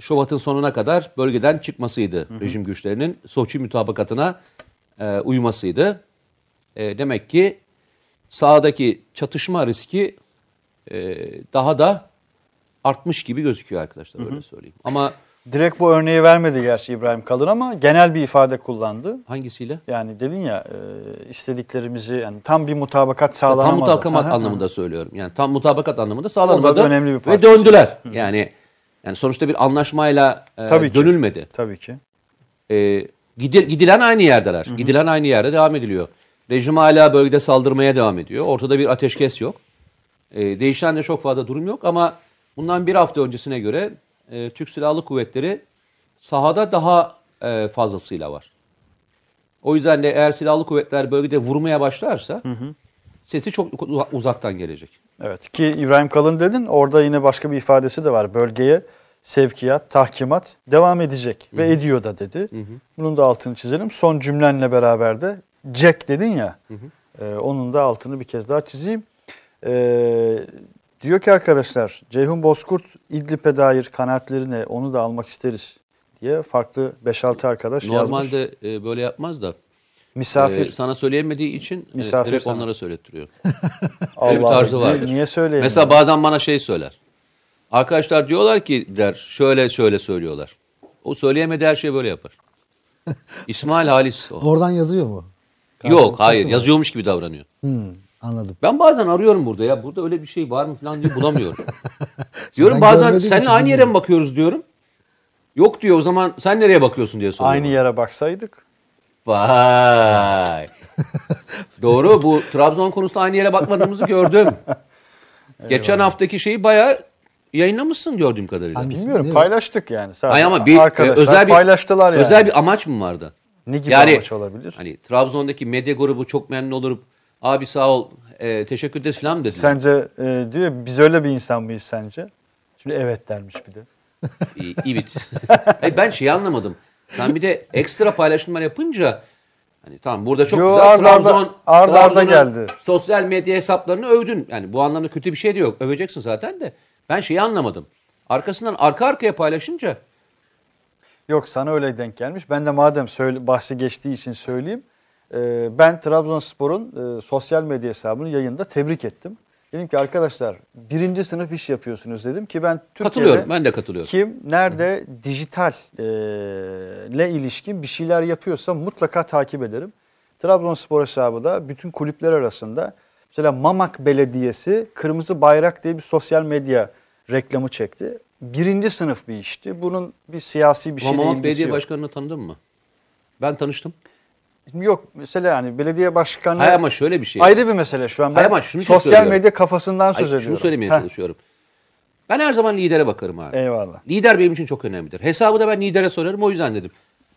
Şubat'ın sonuna kadar bölgeden çıkmasıydı rejim güçlerinin. Soçi mütabakatına e, uymasıydı. E, demek ki sahadaki çatışma riski e, daha da artmış gibi gözüküyor arkadaşlar öyle söyleyeyim. Ama Direkt bu örneği vermedi gerçi İbrahim Kalın ama genel bir ifade kullandı. hangisiyle? Yani dedin ya e, istediklerimizi yani tam bir mutabakat sağlanamadı. Tam mutabakat Aha, anlamında söylüyorum. Yani tam mutabakat anlamında sağlanmadı. O da önemli bir ve parçası. döndüler. Yani yani sonuçta bir anlaşmayla e, Tabii ki. dönülmedi. Tabii ki. E, gidil- gidilen aynı yerdeler. Gidilen aynı yerde devam ediliyor. Rejim hala bölgede saldırmaya devam ediyor. Ortada bir ateşkes yok. E, değişen de çok fazla durum yok ama bundan bir hafta öncesine göre e, Türk Silahlı Kuvvetleri sahada daha e, fazlasıyla var. O yüzden de eğer silahlı kuvvetler bölgede vurmaya başlarsa sesi çok uza- uzaktan gelecek. Evet ki İbrahim Kalın dedin orada yine başka bir ifadesi de var. Bölgeye sevkiyat, tahkimat devam edecek ve ediyor da dedi. Bunun da altını çizelim. Son cümlenle beraber de Jack dedin ya. e, onun da altını bir kez daha çizeyim. E, diyor ki arkadaşlar Ceyhun Bozkurt İdlib'e dair kanaatleri ne onu da almak isteriz diye farklı 5-6 arkadaş yazmış. Normalde böyle yapmaz da Misafir. e, sana söyleyemediği için Misafir direkt sana. onlara söylettiriyor. Allah [laughs] Öyle bir tarzı vardır. Niye söyleyeyim? Mesela bazen bana şey söyler. Arkadaşlar diyorlar ki der şöyle şöyle söylüyorlar. O söyleyemediği her şeyi böyle yapar. [laughs] İsmail Halis o. Oradan yazıyor mu? Yok hayır mı? yazıyormuş gibi davranıyor. Hmm, anladım. Ben bazen arıyorum burada ya burada öyle bir şey var mı falan diye bulamıyorum. [laughs] diyorum bazen seninle aynı yere mi bakıyoruz diyorum. Yok diyor o zaman sen nereye bakıyorsun diye soruyor. Aynı yere baksaydık. Vay. [laughs] Doğru bu Trabzon konusunda aynı yere bakmadığımızı gördüm. Geçen haftaki şeyi bayağı yayınlamışsın gördüğüm kadarıyla. Hangisi? Bilmiyorum Değil mi? paylaştık yani. Sadece Ay ama bir e, arkadaşlar özel bir paylaştılar yani. Özel bir amaç mı vardı? Ne gibi yani, amaç olabilir? Hani Trabzon'daki medya grubu çok memnun olup abi sağ ol e, teşekkür ederiz falan mı. Sence e, diyor biz öyle bir insan mıyız sence? Şimdi evet dermiş bir de. İyi, İbit. [laughs] Hayır, ben şeyi anlamadım. Sen bir de ekstra paylaşımlar yapınca hani tamam burada çok Yo, güzel arda Trabzon arda geldi. sosyal medya hesaplarını övdün. Yani bu anlamda kötü bir şey de yok. Öveceksin zaten de. Ben şeyi anlamadım. Arkasından arka arkaya paylaşınca Yok sana öyle denk gelmiş. Ben de madem söyle, bahsi geçtiği için söyleyeyim. Ee, ben Trabzonspor'un e, sosyal medya hesabını yayında tebrik ettim. Dedim ki arkadaşlar birinci sınıf iş yapıyorsunuz dedim ki ben Türkiye'de Katılıyorum. Ben de katılıyorum. kim nerede dijital e, ile ilişkin bir şeyler yapıyorsa mutlaka takip ederim. Trabzonspor hesabı da bütün kulüpler arasında mesela Mamak Belediyesi Kırmızı Bayrak diye bir sosyal medya reklamı çekti. Birinci sınıf bir işti. Bunun bir siyasi bir şeyle Mamak ilgisi Belediye yok. Başkanı'nı tanıdın mı? Ben tanıştım. Yok mesela yani belediye başkanı Hayır ama şöyle bir şey. ayrı bir mesele şu an. Ben Hayır ama şunu sosyal söylüyorum. medya kafasından söz Hayır, ediyorum. şunu söylemeye Heh, çalışıyorum. Ben her zaman lidere bakarım abi. Eyvallah. Lider benim için çok önemlidir. Hesabı da ben lidere sorarım o yüzden dedim.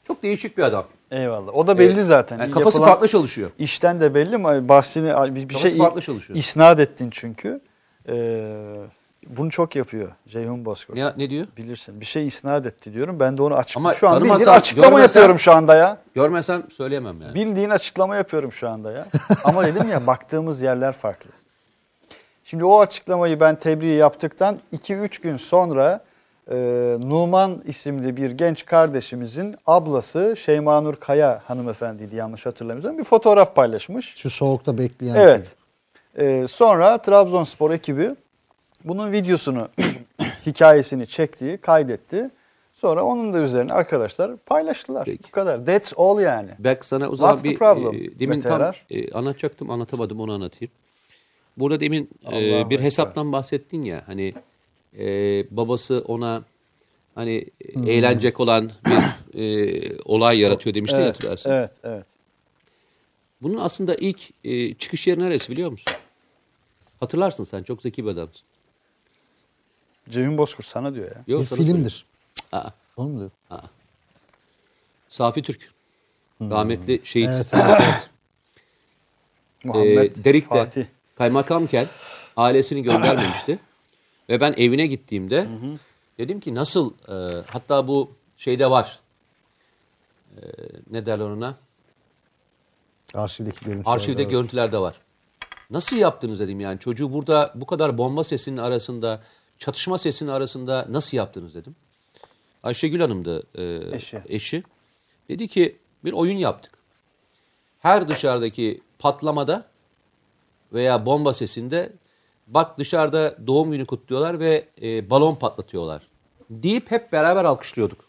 Çok değişik bir adam. Eyvallah. O da belli Evet. zaten. Yani kafası Yapılan- farklı çalışıyor. İşten de belli mi? Bahsini bir, bir Kafası şey farklı çalışıyor. isnat ettin çünkü. Ee, bunu çok yapıyor Ceyhun Bozkurt. Ne, ne diyor? Bilirsin. Bir şey isnat etti diyorum. Ben de onu açık Ama şu an bildiğin açıklama görmezsen- yapıyorum şu anda ya. Görmesem söyleyemem yani. Bildiğin açıklama yapıyorum şu anda ya. Ama dedim ya baktığımız yerler farklı. Şimdi o açıklamayı ben tebriği yaptıktan 2-3 gün sonra e, Numan isimli bir genç kardeşimizin ablası Şeymanur Kaya hanımefendiydi yanlış hatırlamıyorsam bir fotoğraf paylaşmış. Şu soğukta bekleyen Evet. Ee, sonra Trabzonspor ekibi bunun videosunu, [clears throat] hikayesini çekti, kaydetti. Sonra onun da üzerine arkadaşlar paylaştılar. Peki. Bu kadar. That's all yani. Belki sana o zaman What's the bir problem, e, demin tam e, anlatacaktım anlatamadım onu anlatayım. Burada demin e, bir hesaptan bahsettin ya hani e, babası ona hani e, eğlenecek olan bir e, olay yaratıyor demiştin ya Evet, hatırlarsın. evet, evet. Bunun aslında ilk e, çıkış yeri neresi biliyor musun? Hatırlarsın sen çok zeki bir adamsın. Ceyhun Bozkurt sana diyor ya. Yok, Bir filmdir. Aa, Onu mu diyor? Safi Türk. Rahmetli şehit. Evet, [laughs] evet. Muhammed e, Derik'te Fatih. kaymakamken ailesini göndermemişti. [clears throat] Ve ben evine gittiğimde dedim ki nasıl e, hatta bu şeyde var. E, ne derler ona? Arşivdeki görüntüler. Arşivde görüntülerde var. Nasıl yaptınız dedim yani çocuğu burada bu kadar bomba sesinin arasında, çatışma sesinin arasında nasıl yaptınız dedim. Ayşegül Hanım'dı e, Eşi. eşi. Dedi ki bir oyun yaptık. Her dışarıdaki patlamada veya bomba sesinde bak dışarıda doğum günü kutluyorlar ve e, balon patlatıyorlar deyip hep beraber alkışlıyorduk.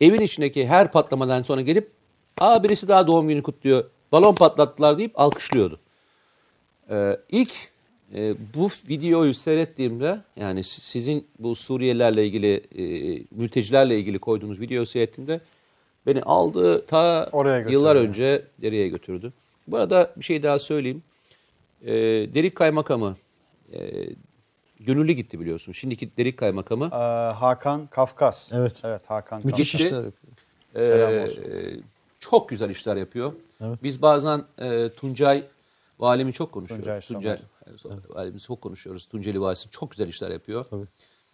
Evin içindeki her patlamadan sonra gelip aa birisi daha doğum günü kutluyor balon patlattılar deyip alkışlıyordu. Ee, ilk e, bu videoyu seyrettiğimde yani si- sizin bu Suriyelilerle ilgili e, mültecilerle ilgili koyduğunuz videoyu seyrettiğimde beni aldı ta Oraya götürdü. yıllar önce nereye götürdü. Bu arada bir şey daha söyleyeyim. Ee, Derik Kaymakamı e, gönüllü gitti biliyorsun. Şimdiki Derik Kaymakamı Ee, Hakan Kafkas. Evet. Evet Hakan Müthiş Kafkas. işler yapıyor. Ee, çok güzel işler yapıyor. Biz bazen e, Tuncay valimi çok konuşuyoruz. Tuncay Tuncay, valimizi çok konuşuyoruz. Tunceli valisi çok güzel işler yapıyor.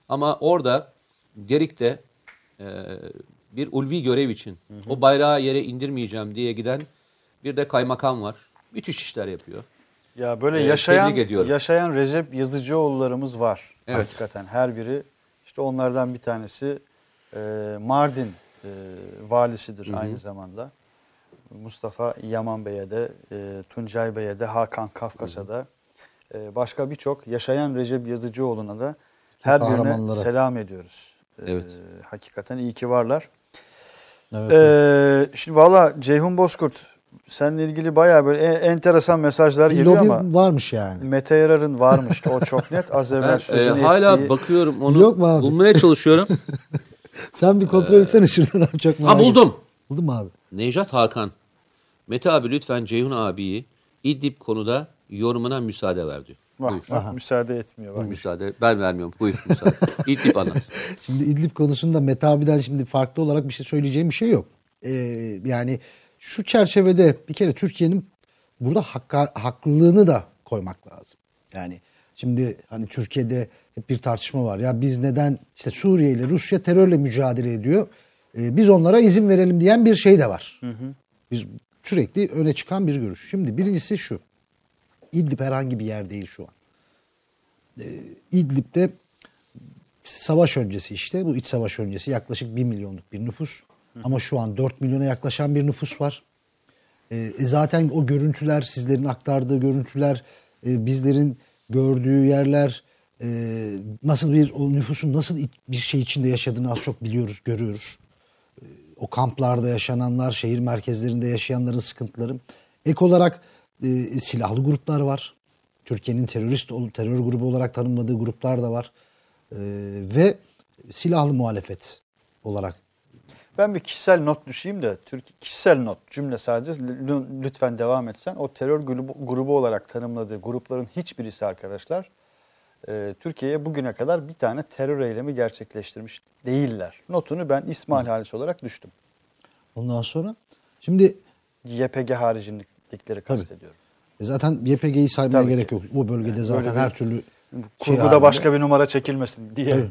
Ama orada Derik'te e, bir ulvi görev için o bayrağı yere indirmeyeceğim diye giden bir de kaymakam var. Müthiş işler yapıyor. Ya böyle Ee, yaşayan yaşayan Recep Yazıcıoğullarımız var. Evet. Hakikaten her biri. İşte onlardan bir tanesi e, Mardin e, valisidir aynı zamanda. Mustafa Yaman Bey'e de, e, Tuncay Bey'e de, Hakan Kafkas'a da, e, başka birçok yaşayan Recep Yazıcıoğlu'na da her birine selam ediyoruz. E, Evet. Hakikaten iyi ki varlar. Evet. Ee, şimdi valla Ceyhun Bozkurt seninle ilgili bayağı böyle en- enteresan mesajlar Bir geliyor lobi ama varmış yani. Mete Yarar'ın varmış o çok net. [laughs] Az evvel Ben e, sözünü hala ettiği- bakıyorum onu Yok mu abi? bulmaya çalışıyorum. [laughs] Sen bir kontrol etsene şuradan abi çok merak ha buldum. mu abi? Nejat Hakan. Mete abi lütfen Ceyhun abiyi İdlib konuda yorumuna müsaade ver diyor. Bak, Buyur. bak, müsaade etmiyor. Bak. Müsaade ben vermiyorum. Buyur müsaade. [laughs] İdlib anlat. Şimdi İdlib konusunda Mete abiden şimdi farklı olarak bir şey söyleyeceğim bir şey yok. Ee, yani şu çerçevede bir kere Türkiye'nin burada hakka, haklılığını da koymak lazım. Yani şimdi hani Türkiye'de hep bir tartışma var. Ya biz neden işte Suriye ile Rusya terörle mücadele ediyor. Ee, biz onlara izin verelim diyen bir şey de var. Biz sürekli öne çıkan bir görüş. Şimdi birincisi şu. İdlib herhangi bir yer değil şu an. Ee, İdlib'de savaş öncesi işte bu iç savaş öncesi yaklaşık 1 milyonluk bir nüfus. Ama şu an 4 milyona yaklaşan bir nüfus var. E, e, zaten o görüntüler, sizlerin aktardığı görüntüler, e, bizlerin gördüğü yerler, e, nasıl bir o nüfusun nasıl bir şey içinde yaşadığını az çok biliyoruz, görüyoruz. E, o kamplarda yaşananlar, şehir merkezlerinde yaşayanların sıkıntıları. Ek olarak e, silahlı gruplar var. Türkiye'nin terörist terör grubu olarak tanımladığı gruplar da var. E, ve silahlı muhalefet olarak Ben bir kişisel not düşeyim de Türk kişisel not cümle sadece lütfen devam etsen. O terör grubu, grubu olarak tanımladığı grupların hiçbirisi arkadaşlar e, Türkiye'ye bugüne kadar bir tane terör eylemi gerçekleştirmiş değiller. Notunu ben İsmail Halis olarak düştüm. ondan sonra şimdi YPG haricinlikleri kastediyorum. E Zaten YPG'yi saymaya Tabii gerek ki. yok. O bölgede zaten böyle bir her türlü şey Kurguda halinde. başka bir numara çekilmesin diye Tabii.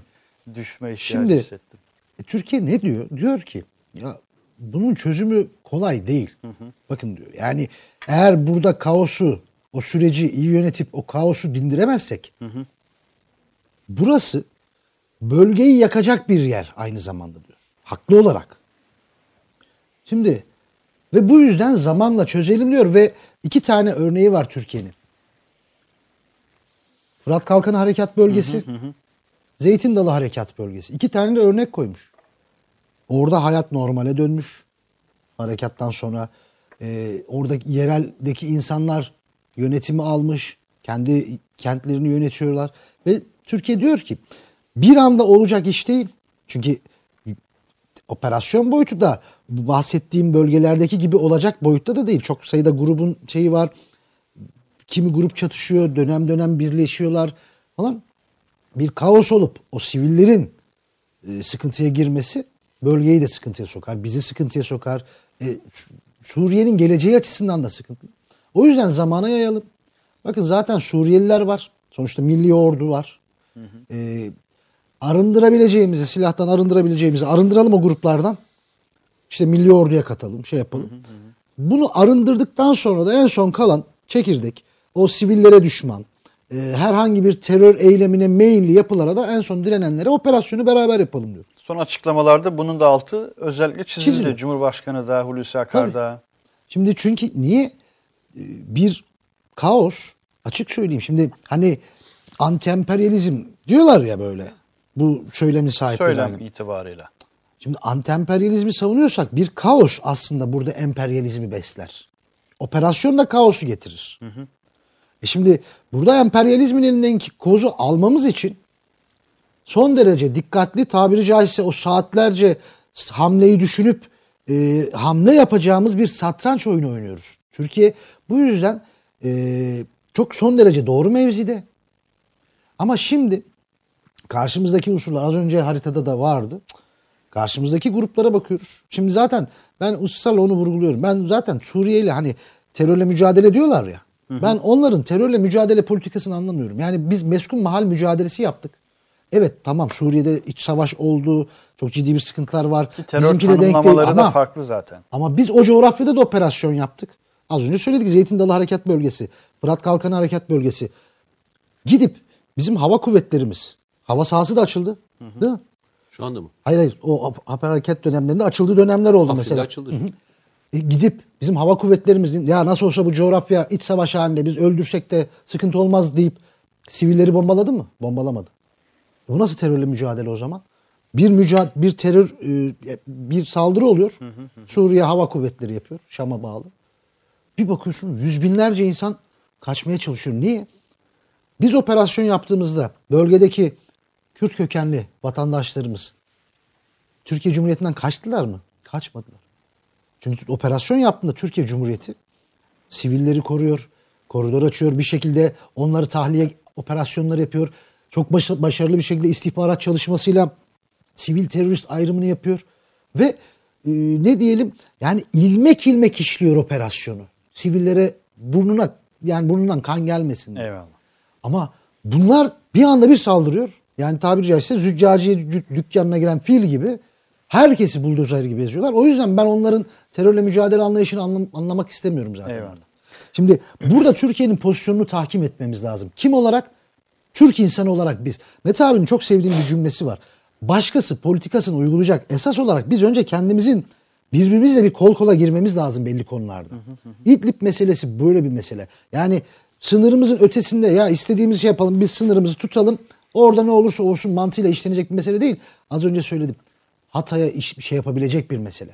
düşme ihtiyacı Şimdi hissettim. e, Türkiye ne diyor? Diyor ki ya bunun çözümü kolay değil. Bakın diyor. Yani eğer burada kaosu, o süreci iyi yönetip o kaosu dindiremezsek burası bölgeyi yakacak bir yer aynı zamanda diyor. Haklı olarak. Şimdi ve bu yüzden zamanla çözelim diyor ve iki tane örneği var Türkiye'nin. Fırat Kalkanı Harekat Bölgesi, Zeytin Dalı Harekat Bölgesi. İki tane de örnek koymuş. Orada hayat normale dönmüş. Harekattan sonra e, oradaki yereldeki insanlar yönetimi almış. Kendi kentlerini yönetiyorlar. Ve Türkiye diyor ki bir anda olacak iş değil. Çünkü operasyon boyutu da bahsettiğim bölgelerdeki gibi olacak boyutta da değil. Çok sayıda grubun şeyi var. Kimi grup çatışıyor, dönem dönem birleşiyorlar falan. Bir kaos olup o sivillerin e, sıkıntıya girmesi bölgeyi de sıkıntıya sokar. Bizi sıkıntıya sokar. E, Su- Suriye'nin geleceği açısından da sıkıntılı. O yüzden zamana yayalım. Bakın zaten Suriyeliler var. Sonuçta milli ordu var. E, arındırabileceğimizi, silahtan arındırabileceğimizi arındıralım o gruplardan. İşte milli orduya katalım, şey yapalım. Bunu arındırdıktan sonra da en son kalan çekirdek, o sivillere düşman, e, herhangi bir terör eylemine meyilli yapılara da en son direnenlere operasyonu beraber yapalım diyor. Son açıklamalarda bunun da altı özellikle çizildi. Çiziliyor. Cumhurbaşkanı da Hulusi Akar da. Şimdi çünkü niye e, bir kaos açık söyleyeyim. Şimdi hani anti-emperyalizm diyorlar ya böyle bu söylemi sahipleri. söylem itibariyle. Şimdi anti-emperyalizmi savunuyorsak bir kaos aslında burada emperyalizmi besler. Operasyon da kaosu getirir. E şimdi burada emperyalizmin elindeki kozu almamız için son derece dikkatli tabiri caizse o saatlerce hamleyi düşünüp e, hamle yapacağımız bir satranç oyunu oynuyoruz. Türkiye bu yüzden e, çok son derece doğru mevzide. Ama şimdi karşımızdaki unsurlar az önce haritada da vardı. Karşımızdaki gruplara bakıyoruz. Şimdi zaten ben ısrarla onu vurguluyorum. Ben zaten Suriye ile hani terörle mücadele diyorlar ya. Ben onların terörle mücadele politikasını anlamıyorum. Yani biz meskun mahal mücadelesi yaptık. Evet tamam Suriye'de iç savaş oldu. Çok ciddi bir sıkıntılar var. Ki terör Bizimki de denk değil ama, farklı zaten. ama biz o coğrafyada da operasyon yaptık. Az önce söyledik Zeytin Dalı Harekat Bölgesi, Fırat Kalkanı Harekat Bölgesi. Gidip bizim hava kuvvetlerimiz, hava sahası da açıldı. Değil mi? Şu anda mı? Hayır hayır o hap- haber hareket dönemlerinde açıldığı dönemler oldu Afrin'de mesela. açıldı. E, gidip bizim hava kuvvetlerimizin ya nasıl olsa bu coğrafya iç savaş halinde biz öldürsek de sıkıntı olmaz deyip sivilleri bombaladı mı? Bombalamadı. E, bu nasıl terörle mücadele o zaman? Bir mücadele, bir terör, e, bir saldırı oluyor. Suriye Hava Kuvvetleri yapıyor. Şam'a bağlı. Bir bakıyorsun yüz binlerce insan kaçmaya çalışıyor. Niye? Biz operasyon yaptığımızda bölgedeki Kürt kökenli vatandaşlarımız Türkiye Cumhuriyeti'nden kaçtılar mı? Kaçmadılar. Çünkü operasyon yaptığında Türkiye Cumhuriyeti sivilleri koruyor, koridor açıyor, bir şekilde onları tahliye operasyonları yapıyor. Çok başa- başarılı bir şekilde istihbarat çalışmasıyla sivil terörist ayrımını yapıyor ve e, ne diyelim yani ilmek ilmek işliyor operasyonu. Sivillere burnuna yani burnundan kan gelmesin diye. Eyvallah. Ama bunlar bir anda bir saldırıyor. Yani tabiri caizse züccaciye dük- dükkanına giren fil gibi herkesi buldozer gibi eziyorlar. O yüzden ben onların terörle mücadele anlayışını anlam- anlamak istemiyorum zaten. Eyvallah. Şimdi burada Türkiye'nin pozisyonunu tahkim etmemiz lazım. Kim olarak? Türk insanı olarak biz. Mete abinin çok sevdiğim bir cümlesi var. Başkası politikasını uygulayacak. Esas olarak biz önce kendimizin birbirimizle bir kol kola girmemiz lazım belli konularda. İdlib meselesi böyle bir mesele. Yani sınırımızın ötesinde ya istediğimiz şey yapalım biz sınırımızı tutalım. Orada ne olursa olsun mantığıyla işlenecek bir mesele değil. Az önce söyledim. Hatay'a iş, şey yapabilecek bir mesele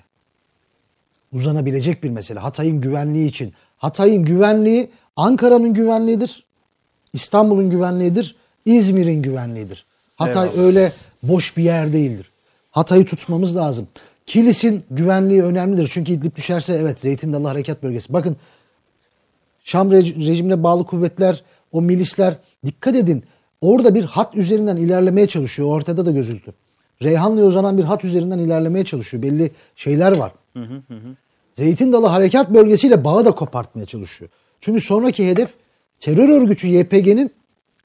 uzanabilecek bir mesele. Hatay'ın güvenliği için. Hatay'ın güvenliği Ankara'nın güvenliğidir. İstanbul'un güvenliğidir. İzmir'in güvenliğidir. Hatay Eyvallah. öyle boş bir yer değildir. Hatay'ı tutmamız lazım. Kilis'in güvenliği önemlidir. Çünkü İdlib düşerse evet Zeytin Dalı Harekat Bölgesi. Bakın Şam rej- rejimine bağlı kuvvetler, o milisler dikkat edin. Orada bir hat üzerinden ilerlemeye çalışıyor. Ortada da gözüktü. Reyhanlı'ya uzanan bir hat üzerinden ilerlemeye çalışıyor. Belli şeyler var. Zeytin Dalı Harekat Bölgesi'yle bağı da kopartmaya çalışıyor. Çünkü sonraki hedef terör örgütü YPG'nin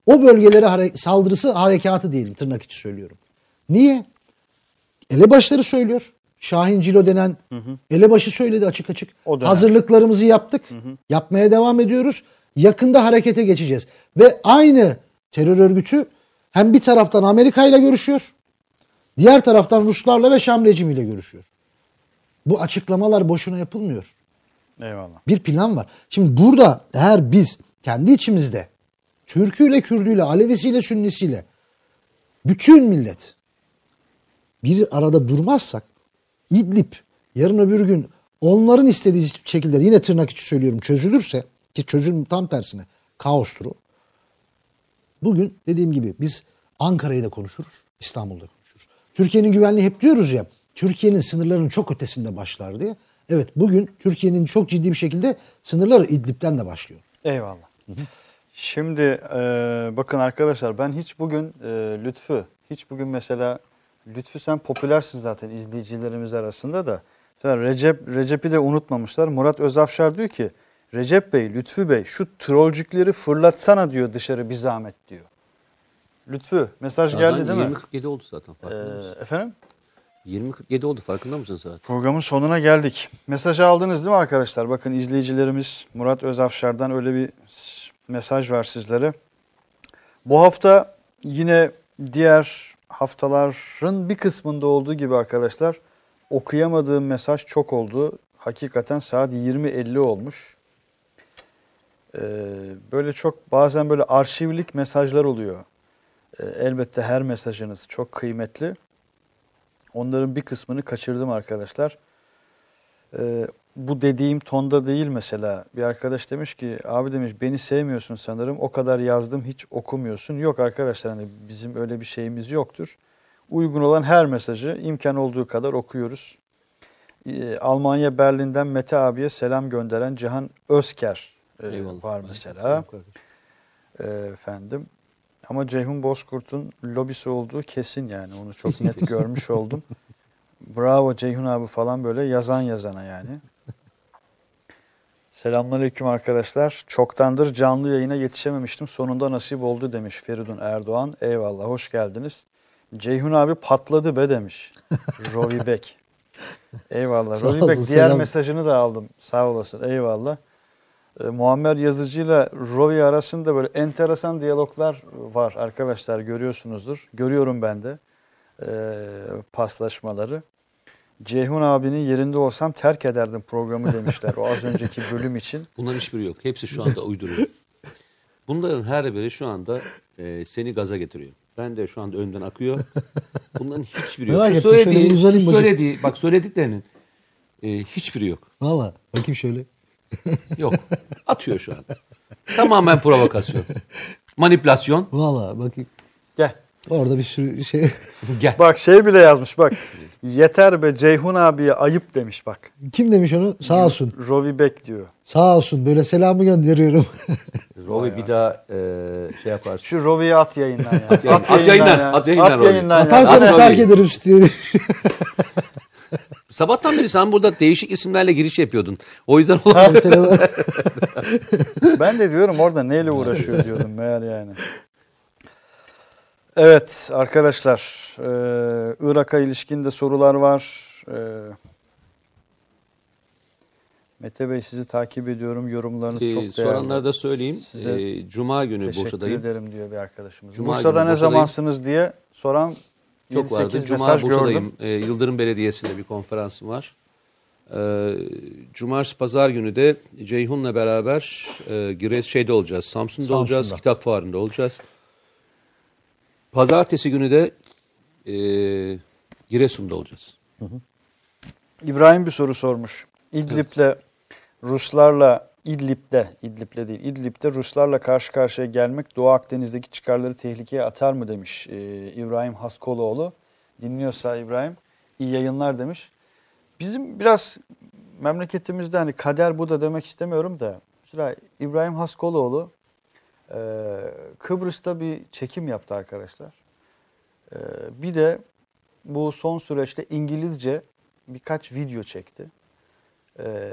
o bölgelere hare- saldırısı harekatı diyelim tırnak içi söylüyorum. Niye? Elebaşları söylüyor. Şahin Cilo denen elebaşı söyledi açık açık. Hazırlıklarımızı yaptık. Yapmaya devam ediyoruz. Yakında harekete geçeceğiz. Ve aynı terör örgütü hem bir taraftan Amerika ile görüşüyor. Diğer taraftan Ruslarla ve Şam rejimiyle görüşüyor. Bu açıklamalar boşuna yapılmıyor. Eyvallah. Bir plan var. Şimdi burada eğer biz kendi içimizde Türküyle, Kürdüyle, Alevisiyle, Sünnisiyle bütün millet bir arada durmazsak İdlib yarın öbür gün onların istediği şekilde yine tırnak içi söylüyorum çözülürse ki çözüm tam tersine kaostur o. Bugün dediğim gibi biz Ankara'yı da konuşuruz, İstanbul'da konuşuruz. Türkiye'nin güvenliği hep diyoruz ya, Türkiye'nin sınırlarının çok ötesinde başlar diye. Evet bugün Türkiye'nin çok ciddi bir şekilde sınırları İdlib'den de başlıyor. Eyvallah. Şimdi e, bakın arkadaşlar ben hiç bugün e, Lütfü, hiç bugün mesela Lütfü sen popülersin zaten izleyicilerimiz arasında da. Mesela Recep Recep'i de unutmamışlar. Murat Özafşar diyor ki Recep Bey, Lütfü Bey şu trollcükleri fırlatsana diyor dışarı bir zahmet diyor. Lütfü mesaj Zaten geldi değil mi? 20.47 oldu zaten Ee, farkında mısın? efendim? 20.47 oldu farkında mısın zaten? Programın sonuna geldik. Mesajı aldınız değil mi arkadaşlar? Bakın izleyicilerimiz Murat Özafşar'dan öyle bir mesaj var sizlere. Bu hafta yine diğer haftaların bir kısmında olduğu gibi arkadaşlar okuyamadığım mesaj çok oldu. Hakikaten saat 20.50 olmuş. Ee, böyle çok bazen böyle arşivlik mesajlar oluyor. Ee, elbette her mesajınız çok kıymetli. Onların bir kısmını kaçırdım arkadaşlar. Ee, bu dediğim tonda değil mesela. Bir arkadaş demiş ki abi demiş beni sevmiyorsun sanırım. O kadar yazdım hiç okumuyorsun. Yok arkadaşlar hani bizim öyle bir şeyimiz yoktur. Uygun olan her mesajı imkan olduğu kadar okuyoruz. Almanya Berlin'den Mete abiye selam gönderen Cihan Özker e, Eyvallah. var mesela. Ee, efendim. Ama Ceyhun Bozkurt'un lobisi olduğu kesin yani. Onu çok net [laughs] görmüş oldum. Bravo Ceyhun abi falan böyle yazan yazana yani. Selamünaleyküm arkadaşlar. Çoktandır canlı yayına yetişememiştim. Sonunda nasip oldu demiş Feridun Erdoğan. Eyvallah hoş geldiniz. Ceyhun abi patladı be demiş. [laughs] Rovi Bek. Eyvallah. Rovi Bek diğer selam. mesajını da aldım. Sağ olasın. Eyvallah. E, Muammer Yazıcı ile Rovi arasında böyle enteresan diyaloglar var arkadaşlar görüyorsunuzdur. Görüyorum ben de e, paslaşmaları. Ceyhun abinin yerinde olsam terk ederdim programı demişler o az önceki bölüm için. [laughs] Bunların hiçbiri yok. Hepsi şu anda uyduruyor. Bunların her biri şu anda e, seni gaza getiriyor. Ben de şu anda önden akıyor. Bunların hiçbiri yok. Merak Şu ettim, şöyle söylediği, bakayım. söylediği, bak söylediklerinin e, hiçbiri yok. Valla bakayım şöyle. Yok. Atıyor şu anda. Tamamen provokasyon. Manipülasyon. Valla bakayım. Gel. Orada bir sürü şey. Gel. Bak şey bile yazmış bak. Yeter be Ceyhun abiye ayıp demiş bak. Kim demiş onu? Sağ olsun. Rovi Bek diyor. Sağ olsun. Böyle selamı gönderiyorum. [laughs] Rovi bir daha e, şey yaparsın. Şu Rovi'yi at yayından ya. at yayından, ya. at yayından At yayından ya. Atarsanız At terk ederim stüdyoyu. [laughs] Sabahtan beri sen burada değişik isimlerle giriş yapıyordun. O yüzden [laughs] olabilir. [laughs] Ben de diyorum orada neyle uğraşıyor diyordum meğer yani. Evet arkadaşlar e, Irak'a ilişkin de sorular var. E, Mete Bey sizi takip ediyorum. Yorumlarınız Ee, çok değerli. soranlara da söyleyeyim. Size Ee, Cuma günü Teşekkür Bursa'dayım. ederim diyor bir arkadaşımız. Cuma Bursa'da ne zamansınız diye soran Çok 7-8 vardı. Cuma Bursa'dayım. Ee, Yıldırım Belediyesi'nde bir konferansım var. Ee, Cumartesi Pazar günü de Ceyhun'la beraber e, Gires şeyde olacağız. Samsun'da, olacağız. Samsun'da. Kitap fuarında olacağız. Pazartesi günü de e, Giresun'da olacağız. İbrahim bir soru sormuş. İdlib'le Ruslarla İdlib'de, İdlib'le değil, İdlib'de Ruslarla karşı karşıya gelmek Doğu Akdeniz'deki çıkarları tehlikeye atar mı demiş ee, İbrahim Haskoloğlu. Dinliyorsa İbrahim, iyi yayınlar demiş. Bizim biraz memleketimizde hani kader bu da demek istemiyorum da mesela İbrahim Haskoloğlu e, Kıbrıs'ta bir çekim yaptı arkadaşlar. E, bir de bu son süreçte İngilizce birkaç video çekti. Ee,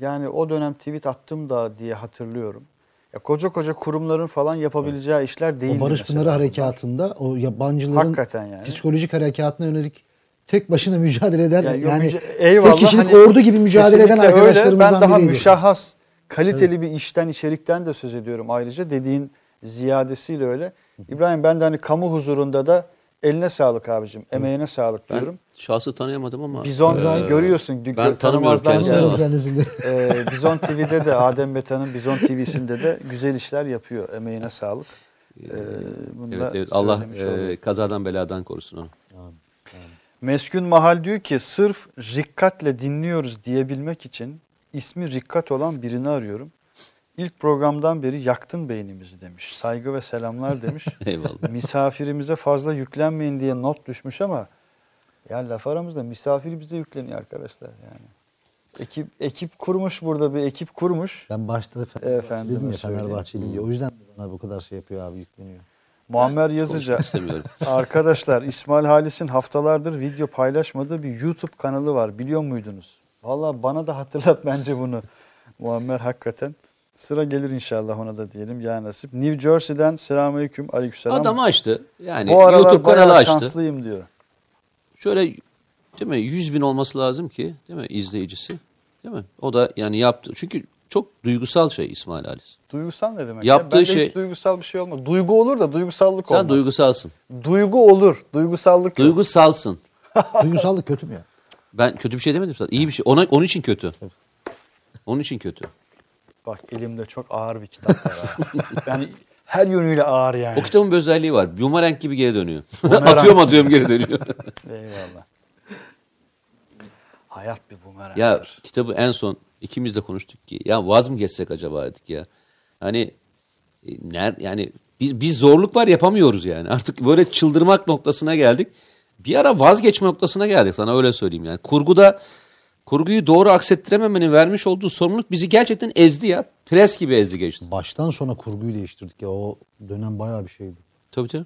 yani o dönem tweet attım da diye hatırlıyorum. Ya koca koca kurumların falan yapabileceği işler değil. O Barış Pınarı harekatında o yabancıların Hakikaten yani. psikolojik harekatına yönelik tek başına mücadele eden Yani, yani, müca- eyvallah, tek kişilik hani ordu gibi mücadele eden kesinlikle öyle. arkadaşlarımızdan Ben daha biriydi. müşahhas, kaliteli bir işten, içerikten de söz ediyorum ayrıca. Dediğin ziyadesiyle öyle. İbrahim ben de hani kamu huzurunda da eline sağlık abicim, emeğine sağlık Ben diyorum. Şahsı tanıyamadım ama Bizon e, görüyorsun. ben gö- tanımıyorum tanımazdan kendisini. Ee, [laughs] Bizon TV'de de Adem Beta'nın Bizon TV'sinde de güzel işler yapıyor. Emeğine sağlık. Ee, bunu Evet evet Allah e, kazadan beladan korusun onu. Meskun Mahal diyor ki sırf rikkatle dinliyoruz diyebilmek için ismi rikkat olan birini arıyorum. İlk programdan beri yaktın beynimizi demiş. Saygı ve selamlar demiş. [laughs] Eyvallah. Misafirimize fazla yüklenmeyin diye not düşmüş ama ya laf aramızda misafir bize yükleniyor arkadaşlar yani. Ekip ekip kurmuş burada bir ekip kurmuş. Ben başta Fenerbahçe Efendime dedim ya söyleyeyim. Diye. O yüzden bana bu kadar şey yapıyor abi yükleniyor. Muammer Yazıcı. [laughs] Arkadaşlar İsmail Halis'in haftalardır video paylaşmadığı bir YouTube kanalı var. Biliyor muydunuz? Valla bana da hatırlat [laughs] bence bunu. Muammer hakikaten. Sıra gelir inşallah ona da diyelim ya nasip. New Jersey'den selamünaleyküm. Aleykümselam. Adam açtı. Yani Bu YouTube kanalı açtı. şanslıyım diyor. Şöyle değil mi 100 bin olması lazım ki değil mi izleyicisi? Değil mi? O da yani yaptı. Çünkü çok duygusal şey İsmail Halis. Duygusal ne demek? Yaptığı ya? Şey- hiç duygusal bir şey olmaz. Duygu olur da duygusallık Sen olmaz. duygusalsın. Duygu olur. Duygusallık yok. Duygusalsın. [laughs] Duygusallık kötü mü ya? Ben kötü bir şey demedim zaten. İyi bir şey. Ona, onun için kötü. Onun için kötü. Bak elimde çok ağır bir kitap var. yani [laughs] her yönüyle ağır yani. O kitabın bir özelliği var. Bumerang gibi geri dönüyor. [laughs] Atıyorum atıyorum geri dönüyor. [laughs] Eyvallah. Hayat bir bumerangdır. ya kitabı en son ikimiz de konuştuk ki ya vaz mı geçsek acaba dedik ya. Hani e, ner yani biz, biz zorluk var yapamıyoruz yani. [laughs] Artık böyle çıldırmak noktasına geldik. Bir ara vazgeçme noktasına geldik sana öyle söyleyeyim yani. Kurguda kurguyu doğru aksettirememenin vermiş olduğu sorumluluk bizi gerçekten ezdi ya. Pres gibi ezdi geçti. Baştan sona kurguyu değiştirdik ya. O dönem bayağı bir şeydi. Tabii tabii.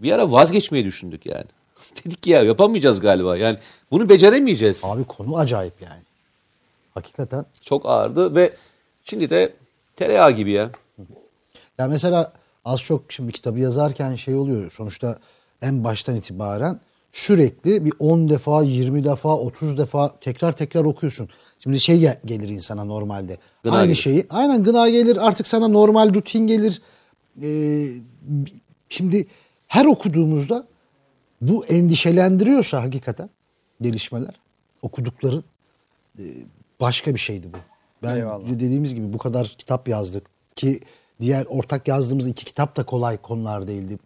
Bir ara vazgeçmeyi düşündük yani. [laughs] Dedik ki ya yapamayacağız galiba. Yani bunu beceremeyeceğiz. Abi konu acayip yani. Hakikaten. Çok ağırdı ve şimdi de tereyağı gibi ya. Ya mesela az çok şimdi kitabı yazarken şey oluyor. Sonuçta en baştan itibaren sürekli bir 10 defa, 20 defa, 30 defa tekrar tekrar okuyorsun. Şimdi şey gel- gelir insana normalde. Gına Aynı gelir. şeyi. Aynen gına gelir. Artık sana normal rutin gelir. Ee, şimdi her okuduğumuzda bu endişelendiriyorsa hakikaten gelişmeler, okudukların e, başka bir şeydi bu. Ben Eyvallah. dediğimiz gibi bu kadar kitap yazdık ki diğer ortak yazdığımız iki kitap da kolay konular değildi.